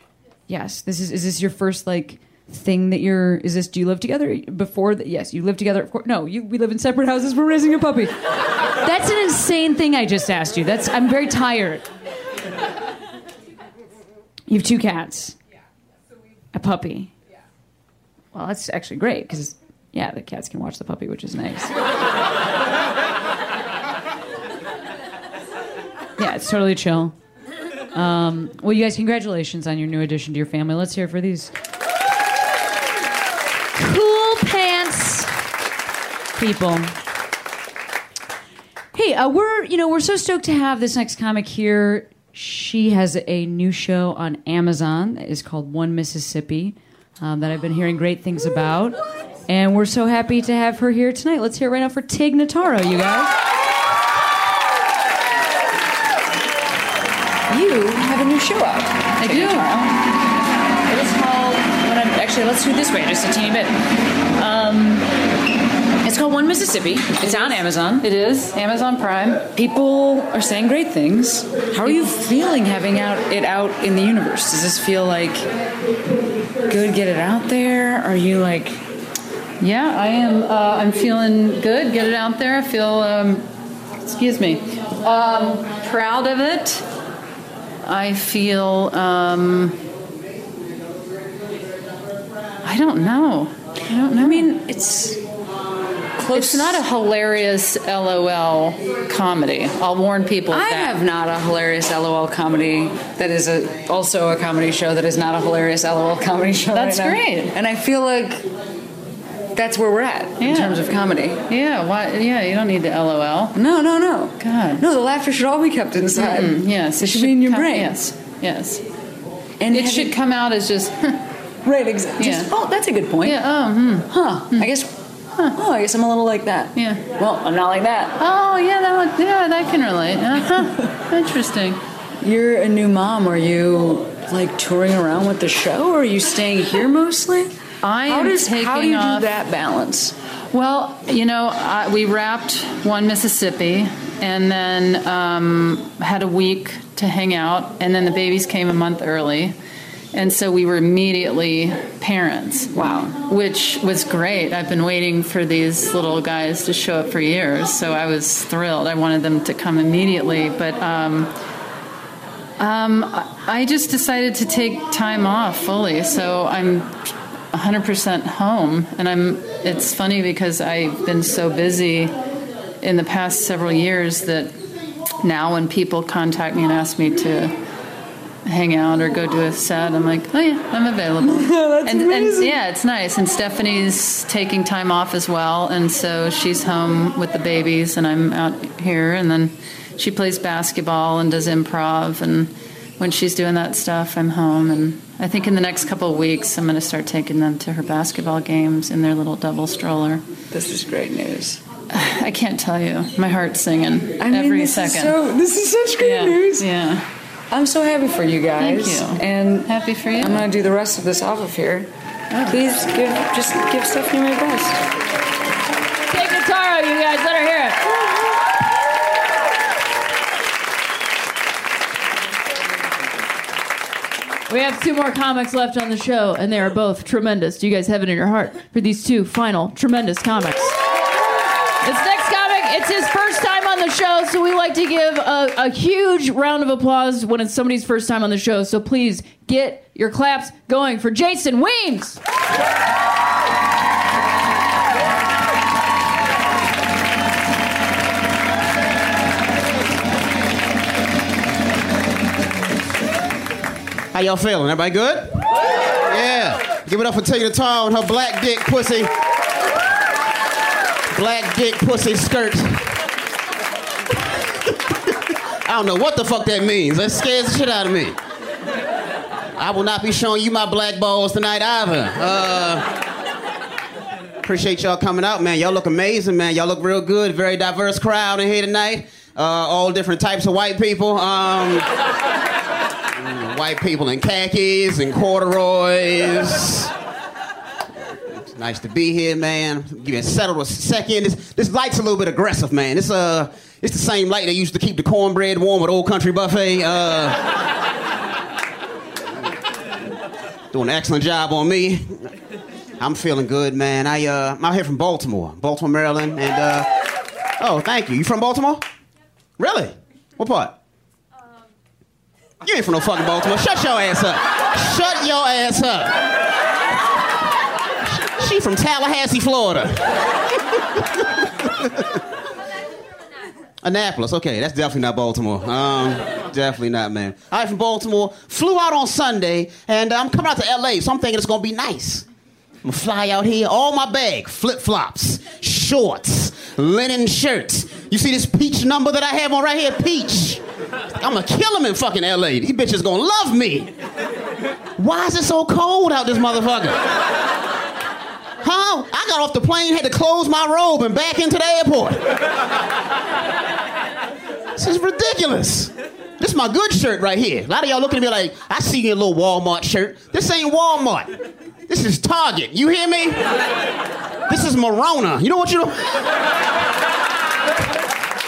Yes. This is is this your first like thing that you're? Is this do you live together before? The, yes, you live together. Of course. No, you we live in separate houses. We're raising a puppy. That's an insane thing I just asked you. That's I'm very tired. You have two cats. A puppy. Yeah. Well, that's actually great because, yeah, the cats can watch the puppy, which is nice. yeah, it's totally chill. Um, well, you guys, congratulations on your new addition to your family. Let's hear it for these cool pants people. Hey, uh, we're you know we're so stoked to have this next comic here. She has a new show on Amazon that is called One Mississippi um, that I've been hearing great things about, and we're so happy to have her here tonight. Let's hear it right now for Tig Notaro, you guys. You have a new show out. I do. It is called. Actually, let's do it this way, just a teeny bit. It's called One Mississippi. It's on Amazon. It is Amazon Prime. People are saying great things. How are you feeling having out it out in the universe? Does this feel like good? Get it out there? Are you like? Yeah, I am. Uh, I'm feeling good. Get it out there. I feel. Um, excuse me. Um, proud of it. I feel. Um, I don't know. I don't know. I mean, it's it's not a hilarious LOL comedy. I'll warn people I that. have not a hilarious LOL comedy that is a, also a comedy show that is not a hilarious LOL comedy show. That's right great. And I feel like that's where we're at in terms of comedy. Yeah, why, yeah, you don't need the LOL. No, no, no. God. No, the laughter should all be kept inside. Mm, yes, It should be in your come- brain. Yes, yes. And It should you- come out as just, right, exactly. Yeah. Oh, that's a good point. yeah, oh, hmm. Huh. I guess. Oh, I guess I'm a little like that. Yeah. Well, I'm not like that. Oh, yeah, that yeah, that can relate. Uh-huh. Interesting. You're a new mom. Are you like touring around with the show, or are you staying here mostly? I How am does taking how do you off- do that balance? Well, you know, I, we wrapped one Mississippi and then um, had a week to hang out, and then the babies came a month early. And so we were immediately parents. Wow. Which was great. I've been waiting for these little guys to show up for years, so I was thrilled. I wanted them to come immediately, but um, um, I just decided to take time off fully. So I'm 100% home, and I'm. It's funny because I've been so busy in the past several years that now when people contact me and ask me to hang out or go do a set, I'm like, oh yeah, I'm available. That's and, amazing. and yeah, it's nice. And Stephanie's taking time off as well, and so she's home with the babies, and I'm out here. And then she plays basketball and does improv, and when she's doing that stuff, I'm home. And I think in the next couple of weeks, I'm going to start taking them to her basketball games in their little double stroller. This is great news. I can't tell you, my heart's singing I mean, every this second. Is so, this is such great yeah, news. yeah. I'm so happy for you guys. Thank you. And Happy for you. I'm gonna do the rest of this off of here. Oh. Please give just give Stephanie my best. Tig Notaro, you guys. Let her hear it. We have two more comics left on the show, and they are both tremendous. Do you guys have it in your heart for these two final tremendous comics? This next comic, it's his first time on the show, so we like to give a, a huge round of applause when it's somebody's first time on the show. So please get your claps going for Jason Weems. How y'all feeling? Everybody good? Yeah. Give it up for the tall on her black dick pussy. Black dick pussy skirt. I don't know what the fuck that means. That scares the shit out of me. I will not be showing you my black balls tonight either. Uh, appreciate y'all coming out, man. Y'all look amazing, man. Y'all look real good. Very diverse crowd in here tonight. Uh, all different types of white people. Um, white people in khakis and corduroys. It's nice to be here, man. Get settled a second. This, this light's a little bit aggressive, man. It's uh, it's the same light they used to keep the cornbread warm at Old Country Buffet. Uh, doing an excellent job on me. I'm feeling good, man. I uh, I'm out here from Baltimore, Baltimore, Maryland, and uh, oh, thank you. You from Baltimore? Really? What part? You ain't from no fucking Baltimore. Shut your ass up. Shut your ass up. She from Tallahassee, Florida. Annapolis. Okay, that's definitely not Baltimore. Um, definitely not, man. I'm from Baltimore. Flew out on Sunday, and I'm coming out to LA, so I'm thinking it's gonna be nice. I'm gonna fly out here, all my bag, flip flops, shorts, linen shirts. You see this peach number that I have on right here? Peach. I'm gonna kill him in fucking LA. These bitches gonna love me. Why is it so cold out this motherfucker? Huh? I got off the plane, had to close my robe and back into the airport. This is ridiculous. This is my good shirt right here. A lot of y'all looking at me like, I see your little Walmart shirt. This ain't Walmart. This is Target. You hear me? This is Morona. You know what you know?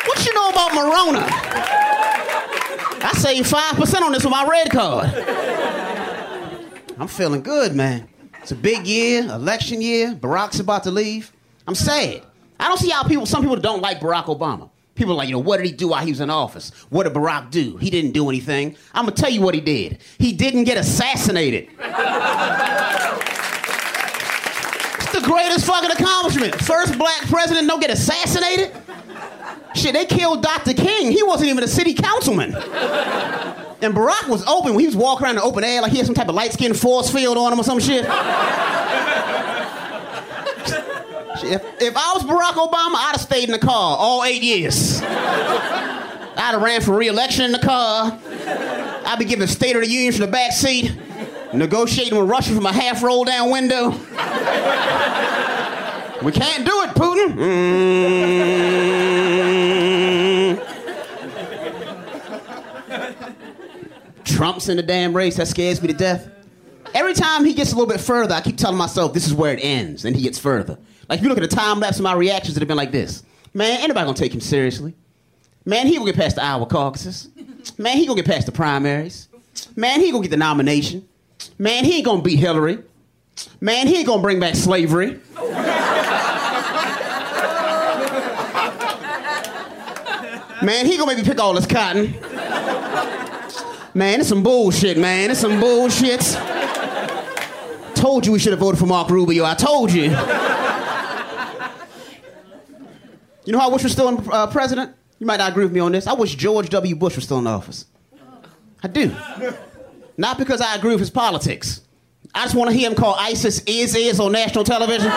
What you know about Morona? I saved 5% on this with my red card. I'm feeling good, man. It's a big year, election year. Barack's about to leave. I'm sad. I don't see how people, some people don't like Barack Obama. People are like, you know, what did he do while he was in office? What did Barack do? He didn't do anything. I'm gonna tell you what he did. He didn't get assassinated. It's the greatest fucking accomplishment. First black president don't get assassinated. Shit, they killed Dr. King. He wasn't even a city councilman. And Barack was open when he was walking around the open air like he had some type of light skinned force field on him or some shit. If, if I was Barack Obama, I'd have stayed in the car all eight years. I'd have ran for re-election in the car. I'd be giving State of the Union from the back seat, negotiating with Russia from a half roll down window. We can't do it, Putin. Mm. Trump's in the damn race. That scares me to death. Every time he gets a little bit further, I keep telling myself this is where it ends, and he gets further. Like if you look at the time lapse of my reactions, it'd have been like this. Man, anybody gonna take him seriously? Man, he gonna get past the Iowa caucuses. Man, he gonna get past the primaries. Man, he gonna get the nomination. Man, he ain't gonna beat Hillary. Man, he ain't gonna bring back slavery. Man, he gonna make me pick all this cotton. Man, it's some bullshit, man. It's some bullshit. Told you we should have voted for Marco Rubio. I told you. You know how I wish was still in, uh, president? You might not agree with me on this. I wish George W. Bush was still in the office. I do. Not because I agree with his politics. I just want to hear him call ISIS is is on national television.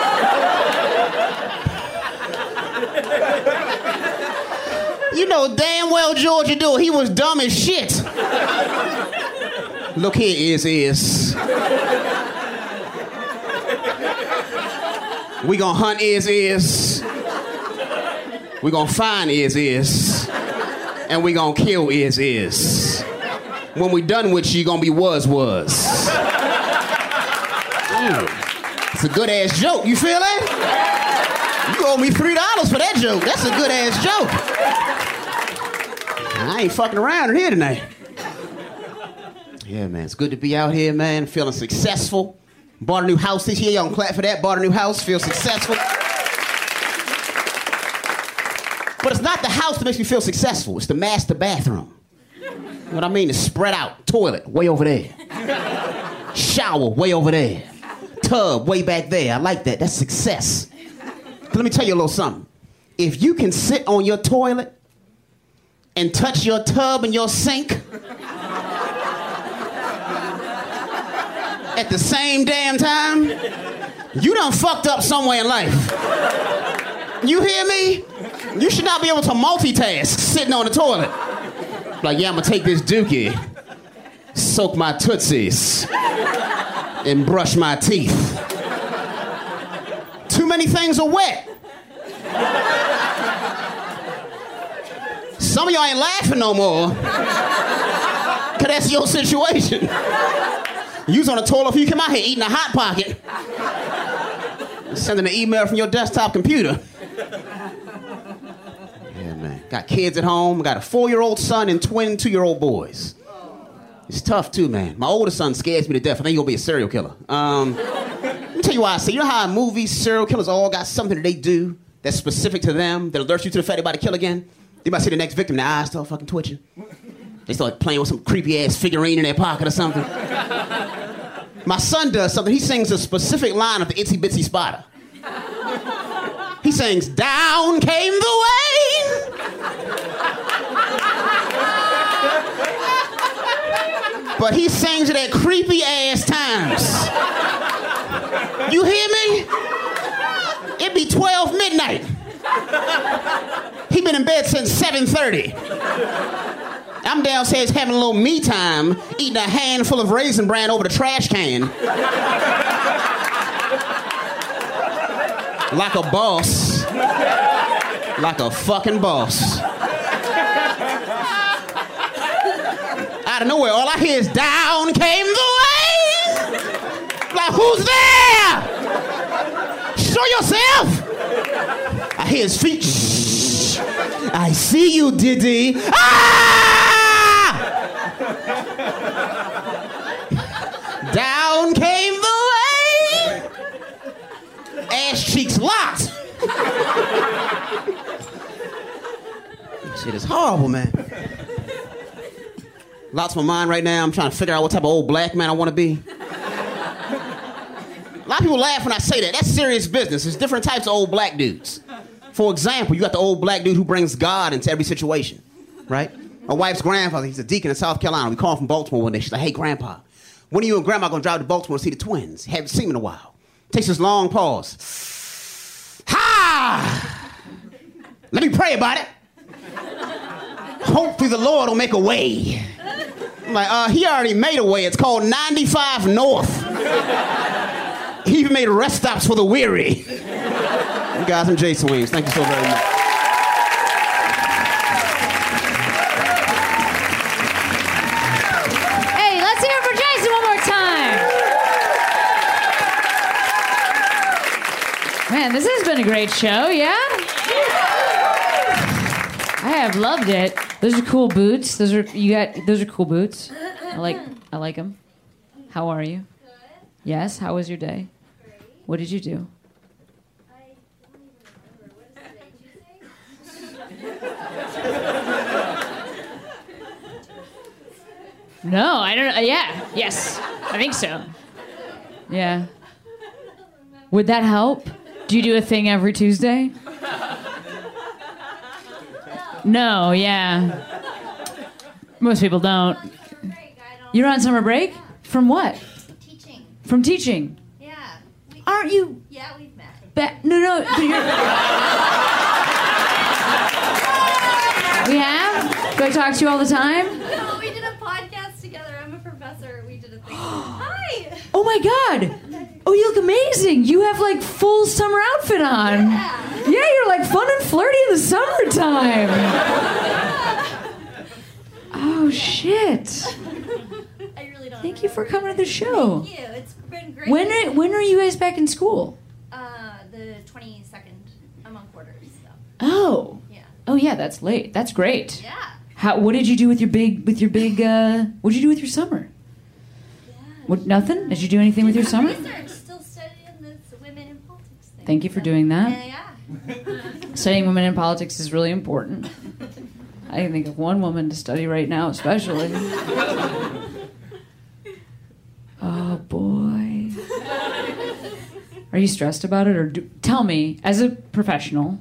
you know damn well George do. He was dumb as shit. Look here, is is. We gonna hunt is is. We gonna find is is. And we gonna kill is is. When we done with you, gonna be was was. It's a good ass joke. You feel that? You owe me three dollars for that joke. That's a good ass joke. I ain't fucking around here tonight. Yeah, man, it's good to be out here, man. Feeling successful. Bought a new house this year. Y'all can clap for that. Bought a new house. Feel successful. But it's not the house that makes me feel successful. It's the master bathroom. What I mean is spread out. Toilet way over there. Shower way over there. Tub way back there. I like that. That's success. But let me tell you a little something. If you can sit on your toilet and touch your tub and your sink at the same damn time, you done fucked up somewhere in life. You hear me? You should not be able to multitask sitting on the toilet. Like, yeah, I'm gonna take this dookie, soak my tootsies, and brush my teeth. Too many things are wet. Some of y'all ain't laughing no more. Cause that's your situation. You was on the toilet before you came out here eating a hot pocket. Sending an email from your desktop computer. Yeah, man. Got kids at home. Got a four-year-old son and twin two-year-old boys. It's tough too, man. My oldest son scares me to death. I think gonna be a serial killer. Um, let me tell you why I say. You know how in movies serial killers all got something that they do that's specific to them that alerts you to the fact they're about to kill again? They might see the next victim, their eyes start fucking twitching. They start playing with some creepy ass figurine in their pocket or something. My son does something. He sings a specific line of the Itsy Bitsy Spider. He sings, Down came the rain. But he sings it at creepy ass times. You hear me? It be 12 midnight. He been in bed since 7:30. I'm downstairs having a little me time, eating a handful of raisin bran over the trash can. like a boss. Like a fucking boss. Out of nowhere, all I hear is down came the rain. Like, who's there? Show yourself. I hear his feet. I see you, Diddy. Ah! Down came the rain. Ass cheeks locked. Shit is horrible, man. Lots my mind right now. I'm trying to figure out what type of old black man I want to be. A lot of people laugh when I say that. That's serious business. There's different types of old black dudes. For example, you got the old black dude who brings God into every situation, right? My wife's grandfather, he's a deacon in South Carolina. We called him from Baltimore one day. She's like, hey, Grandpa, when are you and Grandma going to drive to Baltimore to see the twins? Haven't seen them in a while. Takes this long pause. Ha! Let me pray about it. Hopefully the Lord will make a way. I'm like, uh, he already made a way. It's called 95 North. He even made rest stops for the weary. You guys, I'm Jason Weems. Thank you so very much. Man, this has been a great show, yeah? I have loved it. Those are cool boots. Those are you got those are cool boots. I like I like them. How are you? Yes, how was your day? What did you do? No, I don't know. Yeah, yes, I think so. Yeah. Would that help? Do you do a thing every Tuesday? No, yeah. Most people don't. You're on summer break? From what? Teaching. From teaching. Yeah. We, Aren't you? yeah, we've met. Ba- no, no. we have? Do I talk to you all the time? No, we did a podcast together. I'm a professor. We did a thing. Hi. Oh my god! Oh, you look amazing! You have like full summer outfit on. Yeah, you're like fun and flirty in the summertime. Oh shit! I really don't. Thank you for coming to the show. Thank you. It's been great. When are, when are you guys back in school? Uh, the 22nd. I'm on quarters. So. Oh. Yeah. Oh yeah, that's late. That's great. Yeah. How? What did you do with your big with your big? uh What did you do with your summer? What? Nothing. Did you do anything with your summer? Research. Still studying this women in politics thing. Thank you for doing that. Yeah, yeah. Studying women in politics is really important. I can think of one woman to study right now, especially. Oh boy. Are you stressed about it, or do, tell me, as a professional,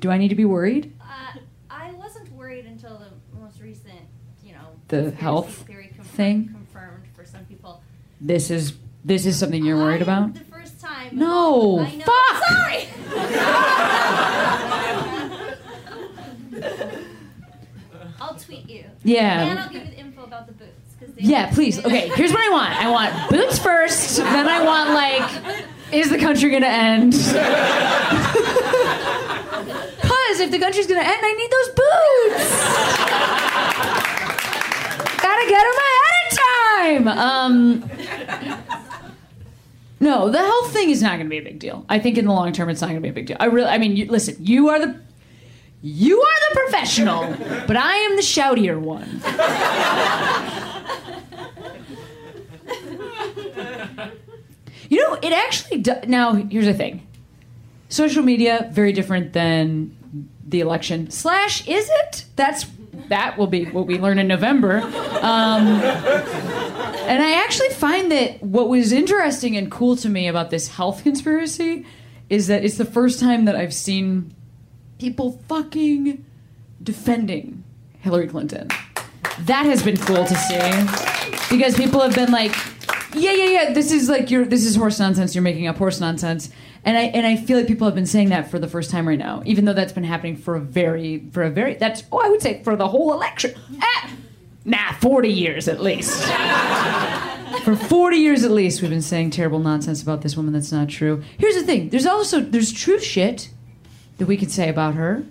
do I need to be worried? Uh, I wasn't worried until the most recent, you know, The health theory thing? confirmed for some people. This is this is something you're worried about. The first time. No, oh, I know. fuck! Sorry. I'll tweet you. Yeah. And I'll give you the info about the boots. Yeah, please. Okay, here's what I want. I want boots first. Then I want like, is the country gonna end? Cause if the country's gonna end, I need those boots. Gotta get them ahead time. Um. No, the health thing is not gonna be a big deal. I think in the long term, it's not gonna be a big deal. I really, I mean, you, listen, you are the. You are the professional, but I am the shoutier one. You know, it actually do- now here's the thing. Social media very different than the election. Slash is it? That's that will be what we learn in November. Um, and I actually find that what was interesting and cool to me about this health conspiracy is that it's the first time that I've seen people fucking defending Hillary Clinton. That has been cool to see because people have been like, yeah, yeah, yeah. This is like you're. This is horse nonsense. You're making up horse nonsense. And I and I feel like people have been saying that for the first time right now, even though that's been happening for a very, for a very. That's oh, I would say for the whole election. Ah, nah, forty years at least. for forty years at least, we've been saying terrible nonsense about this woman that's not true. Here's the thing. There's also there's true shit that we can say about her.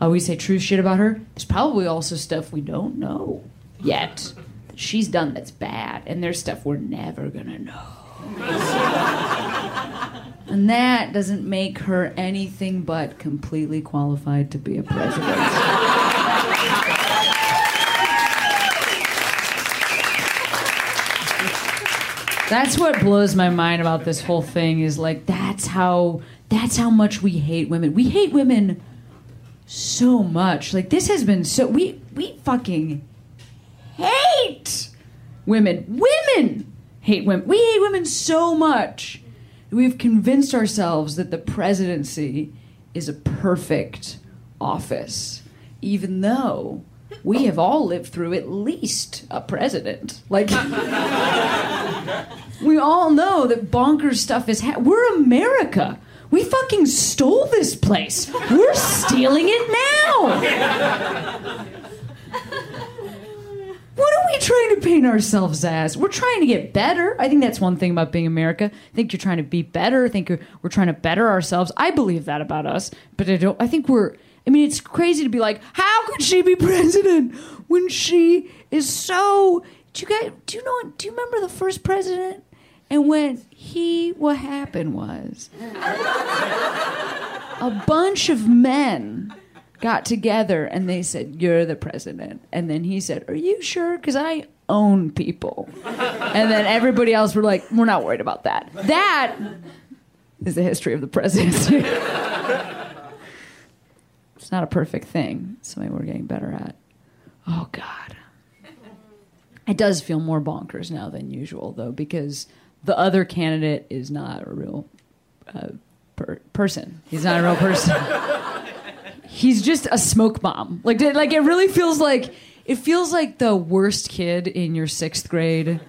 Uh, we say true shit about her. There's probably also stuff we don't know yet that she's done that's bad, and there's stuff we're never gonna know. and that doesn't make her anything but completely qualified to be a president. That's what blows my mind about this whole thing is like that's how that's how much we hate women. We hate women so much. Like this has been so we we fucking hate women. Women hate women. We hate women so much. We've convinced ourselves that the presidency is a perfect office, even though we have all lived through at least a president. Like, we all know that bonkers stuff is. Ha- We're America. We fucking stole this place. We're stealing it now. What are we trying to paint ourselves as? We're trying to get better. I think that's one thing about being America. I think you're trying to be better. I think we're trying to better ourselves. I believe that about us, but I don't. I think we're. I mean, it's crazy to be like, how could she be president when she is so? Do you guys? Do you know? Do you remember the first president? And when he, what happened was, a bunch of men got together and they said, You're the president. And then he said, Are you sure? Because I own people. And then everybody else were like, We're not worried about that. That is the history of the presidency. it's not a perfect thing. It's something we're getting better at. Oh, God. It does feel more bonkers now than usual, though, because the other candidate is not a real uh, per- person. He's not a real person he's just a smoke bomb. Like, like it really feels like it feels like the worst kid in your sixth grade,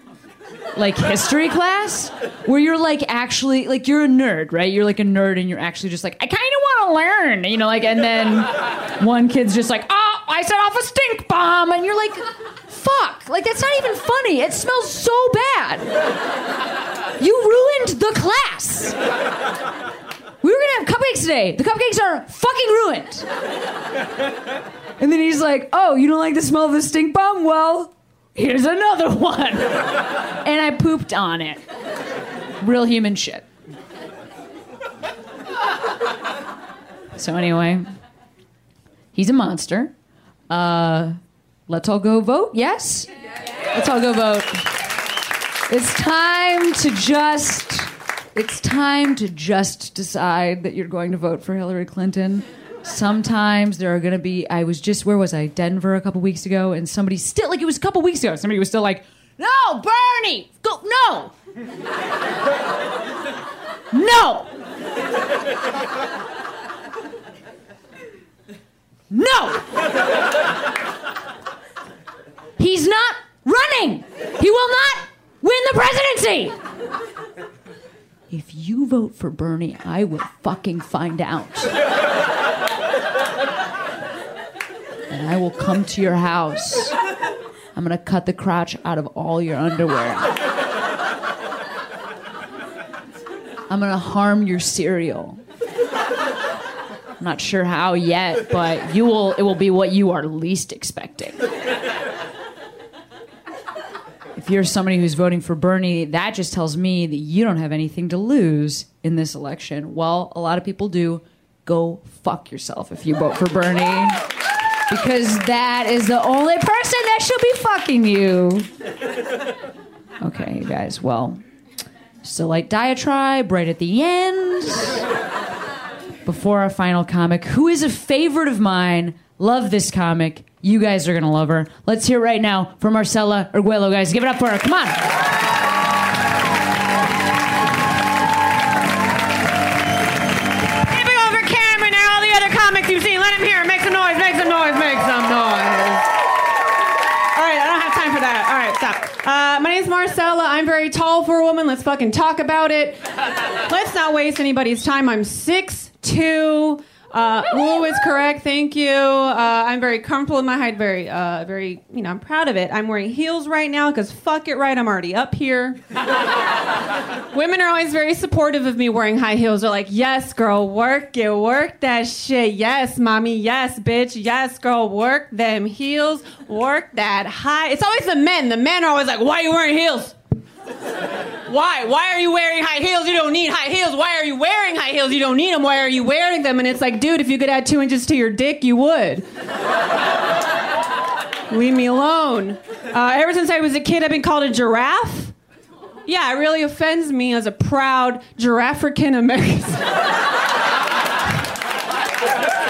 like history class, where you're like actually like you're a nerd, right? You're like a nerd, and you're actually just like I kind of want to learn, you know, like, and then one kid's just like, oh, I set off a stink bomb, and you're like, fuck, like that's not even funny. It smells so bad. You ruined the class. We were gonna have cupcakes today. The cupcakes are fucking ruined. And then he's like, "Oh, you don't like the smell of the stink bomb? Well, here's another one." And I pooped on it. Real human shit. So anyway, he's a monster. Uh, let's all go vote. Yes. Let's all go vote. It's time to just it's time to just decide that you're going to vote for Hillary Clinton. Sometimes there are going to be I was just where was I? Denver a couple weeks ago and somebody still like it was a couple weeks ago. Somebody was still like, "No, Bernie. Go no." no. No. He's not running. He will not win the presidency. If you vote for Bernie, I will fucking find out. and I will come to your house. I'm gonna cut the crotch out of all your underwear. I'm gonna harm your cereal. I'm not sure how yet, but you will it will be what you are least expecting. If you're somebody who's voting for Bernie, that just tells me that you don't have anything to lose in this election. Well, a lot of people do. Go fuck yourself if you vote for Bernie. Because that is the only person that should be fucking you. Okay, you guys, well, a light diatribe right at the end. Before our final comic, who is a favorite of mine, love this comic. You guys are gonna love her. Let's hear right now for Marcella Arguello, guys. Give it up for her. Come on. Give it over Cameron and all the other comics you've seen. Let him hear. Make some noise. Make some noise. Make some noise. All right, I don't have time for that. All right, stop. Uh, my name's Marcella. I'm very tall for a woman. Let's fucking talk about it. Let's not waste anybody's time. I'm 6'2". Uh, Woo is correct. Thank you. Uh, I'm very comfortable in my height. Very, uh, very, you know, I'm proud of it. I'm wearing heels right now because fuck it, right? I'm already up here. Women are always very supportive of me wearing high heels. They're like, yes, girl, work it, work that shit. Yes, mommy, yes, bitch, yes, girl, work them heels, work that high. It's always the men. The men are always like, why are you wearing heels? Why? Why are you wearing high heels? You don't need high heels. Why are you wearing high heels? You don't need them. Why are you wearing them? And it's like, dude, if you could add two inches to your dick, you would. Leave me alone. Uh, ever since I was a kid, I've been called a giraffe. Yeah, it really offends me as a proud Girafrican American.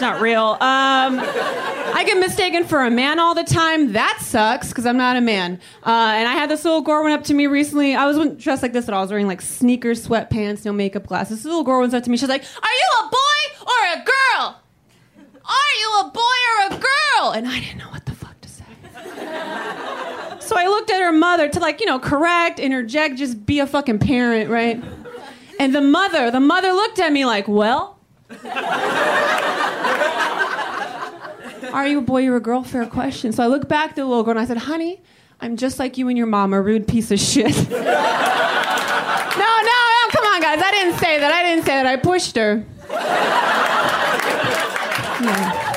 Not real. Um, I get mistaken for a man all the time. That sucks because I'm not a man. Uh, and I had this little girl went up to me recently. I was dressed like this at all. I was wearing like sneakers, sweatpants, no makeup, glasses. This little girl went up to me. She's like, "Are you a boy or a girl? Are you a boy or a girl?" And I didn't know what the fuck to say. So I looked at her mother to like, you know, correct, interject, just be a fucking parent, right? And the mother, the mother looked at me like, well, are you a boy or a girl? Fair question. So I looked back at the little girl and I said, honey, I'm just like you and your mom, a rude piece of shit. no, no, no, come on, guys. I didn't say that. I didn't say that. I pushed her. Yeah.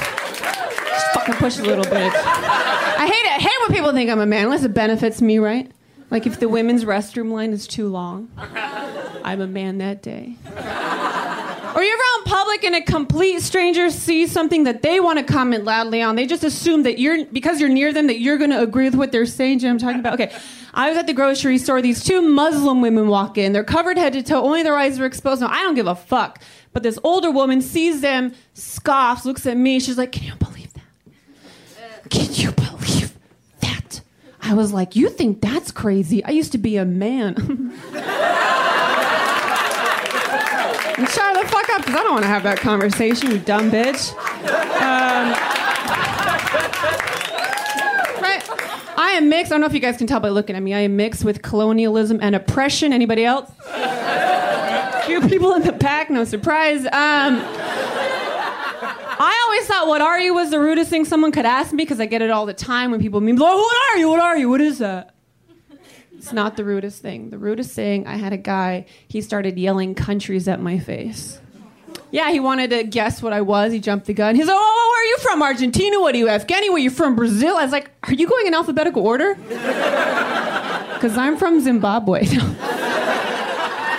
Just fucking push a little bit. I hate it. I hate when people think I'm a man, unless it benefits me, right? Like if the women's restroom line is too long, I'm a man that day. Or you're out in public and a complete stranger sees something that they want to comment loudly on. They just assume that you're because you're near them that you're going to agree with what they're saying. You I'm talking about? Okay, I was at the grocery store. These two Muslim women walk in. They're covered head to toe. Only their eyes are exposed. Now I don't give a fuck. But this older woman sees them, scoffs, looks at me. She's like, "Can you believe that? Can you believe that?" I was like, "You think that's crazy? I used to be a man." And shut the fuck up, because I don't want to have that conversation, you dumb bitch. Um, right? I am mixed. I don't know if you guys can tell by looking at me. I am mixed with colonialism and oppression. Anybody else? Few people in the back, no surprise. Um, I always thought, "What are you?" was the rudest thing someone could ask me because I get it all the time when people mean, "Oh, what are you? What are you? What is that?" It's not the rudest thing. The rudest thing, I had a guy, he started yelling countries at my face. Yeah, he wanted to guess what I was. He jumped the gun. He's like, oh, where are you from? Argentina? What are you, Afghani? Where are you from? Brazil? I was like, are you going in alphabetical order? Because I'm from Zimbabwe.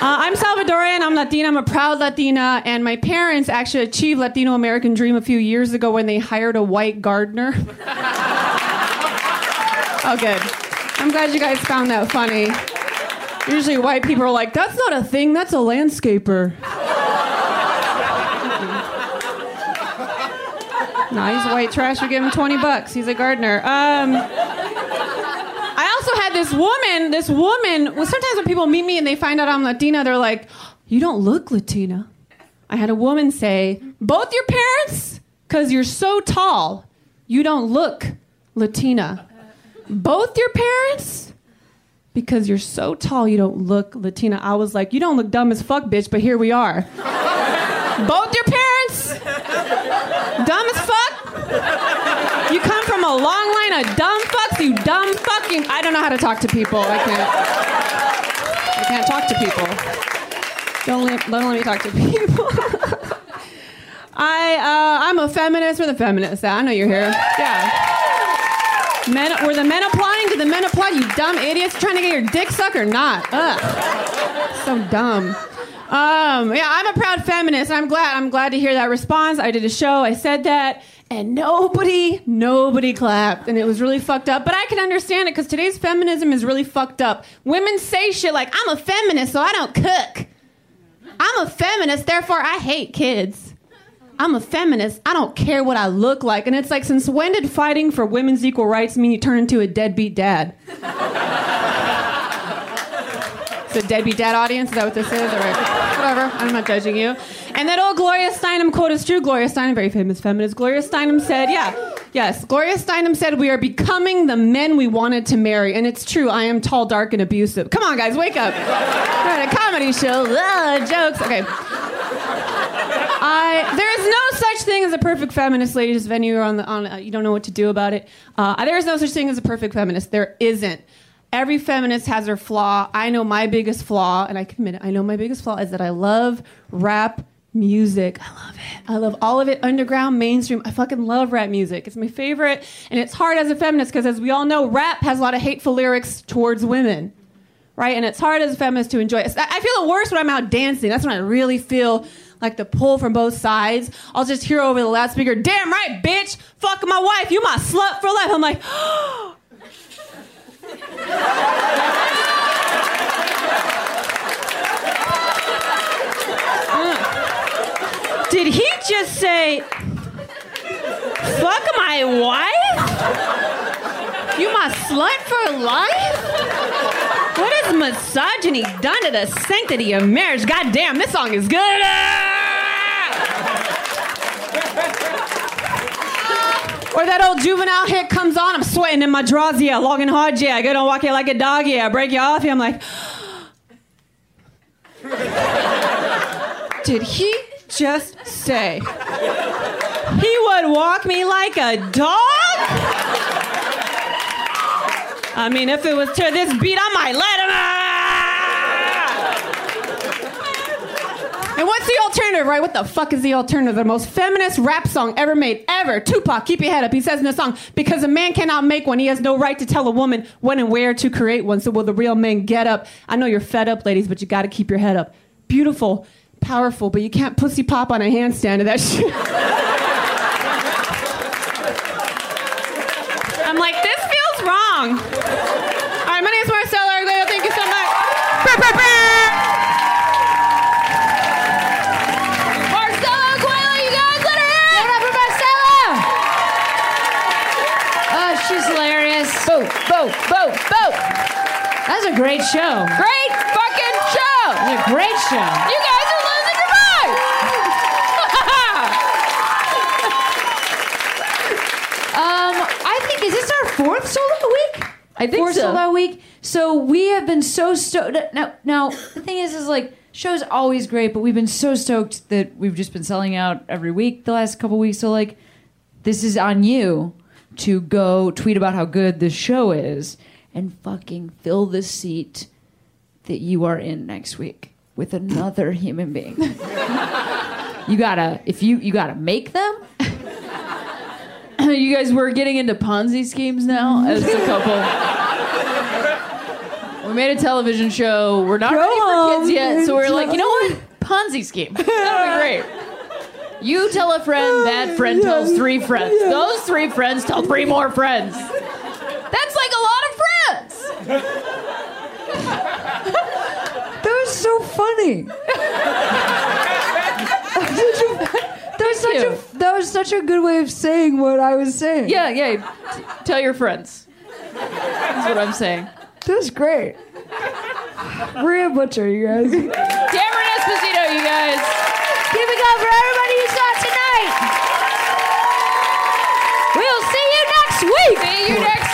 Uh, I'm Salvadorian. I'm Latina. I'm a proud Latina. And my parents actually achieved Latino American dream a few years ago when they hired a white gardener. oh, good. I'm glad you guys found that funny. Usually white people are like, that's not a thing, that's a landscaper. no, he's white trash. We give him 20 bucks. He's a gardener. Um, I also had this woman, this woman, well, sometimes when people meet me and they find out I'm Latina, they're like, you don't look Latina. I had a woman say, both your parents, because you're so tall, you don't look Latina. Both your parents? Because you're so tall, you don't look Latina. I was like, you don't look dumb as fuck, bitch, but here we are. Both your parents? Dumb as fuck? You come from a long line of dumb fucks, you dumb fucking. I don't know how to talk to people. I can't. I can't talk to people. Don't let, don't let me talk to people. I, uh, I'm a feminist. We're the feminists. I know you're here. Yeah. Men, were the men applying? Did the men apply? You dumb idiots trying to get your dick sucked or not? Ugh. So dumb. Um, yeah, I'm a proud feminist. I'm glad. I'm glad to hear that response. I did a show. I said that, and nobody, nobody clapped, and it was really fucked up. But I can understand it because today's feminism is really fucked up. Women say shit like, "I'm a feminist, so I don't cook." I'm a feminist, therefore I hate kids. I'm a feminist. I don't care what I look like. And it's like, since when did fighting for women's equal rights mean you turn into a deadbeat dad? it's a deadbeat dad audience? Is that what this is? All right. Whatever. I'm not judging you. And that old Gloria Steinem quote is true. Gloria Steinem, very famous feminist. Gloria Steinem said, yeah, yes. Gloria Steinem said, we are becoming the men we wanted to marry. And it's true. I am tall, dark, and abusive. Come on, guys, wake up. We're at a comedy show. Ugh, jokes. Okay. I, there is no such thing as a perfect feminist, ladies. If you on the, on, uh, you don't know what to do about it. Uh, there is no such thing as a perfect feminist. There isn't. Every feminist has her flaw. I know my biggest flaw, and I admit it. I know my biggest flaw is that I love rap music. I love it. I love all of it. Underground, mainstream. I fucking love rap music. It's my favorite, and it's hard as a feminist because, as we all know, rap has a lot of hateful lyrics towards women right? And it's hard as a feminist to enjoy it. I feel the worst when I'm out dancing. That's when I really feel like the pull from both sides. I'll just hear over the loudspeaker, damn right, bitch, fuck my wife, you my slut for life. I'm like, Did he just say, Fuck my wife? You my slut for life? Has misogyny done to the sanctity of marriage? God damn, this song is good. Or that old juvenile hit comes on, I'm sweating in my drawers, yeah, logging hard, yeah, I go don't walk it like a dog, yeah, I break you off, yeah, I'm like, did he just say he would walk me like a dog? I mean, if it was to this beat, I might let him. Ah! And what's the alternative, right? What the fuck is the alternative? The most feminist rap song ever made, ever. Tupac, keep your head up. He says in the song, because a man cannot make one, he has no right to tell a woman when and where to create one. So will the real men get up? I know you're fed up, ladies, but you gotta keep your head up. Beautiful, powerful, but you can't pussy pop on a handstand of that shit. That's a great show. Great fucking show! That's a great show. You guys are losing your minds! Um, I think is this our fourth solo of the week? I think fourth so. solo week. So we have been so stoked. Now, now the thing is, is like show's always great, but we've been so stoked that we've just been selling out every week the last couple weeks. So like, this is on you to go tweet about how good this show is and fucking fill the seat that you are in next week with another human being. you gotta if you you gotta make them you guys were getting into Ponzi schemes now as a couple. we made a television show. We're not ready for kids yet, so we're like, you know what? Ponzi scheme. That'll be great. You tell a friend, that friend tells three friends. Those three friends tell three more friends. That's like a lot of friends. That was so funny. that was such a that was such a good way of saying what I was saying. Yeah, yeah. T- tell your friends. That's what I'm saying. That was great. Rhea Butcher, you guys. Cameron Esposito, you guys. Keep it up for everybody you saw tonight. We'll see you next week. See you next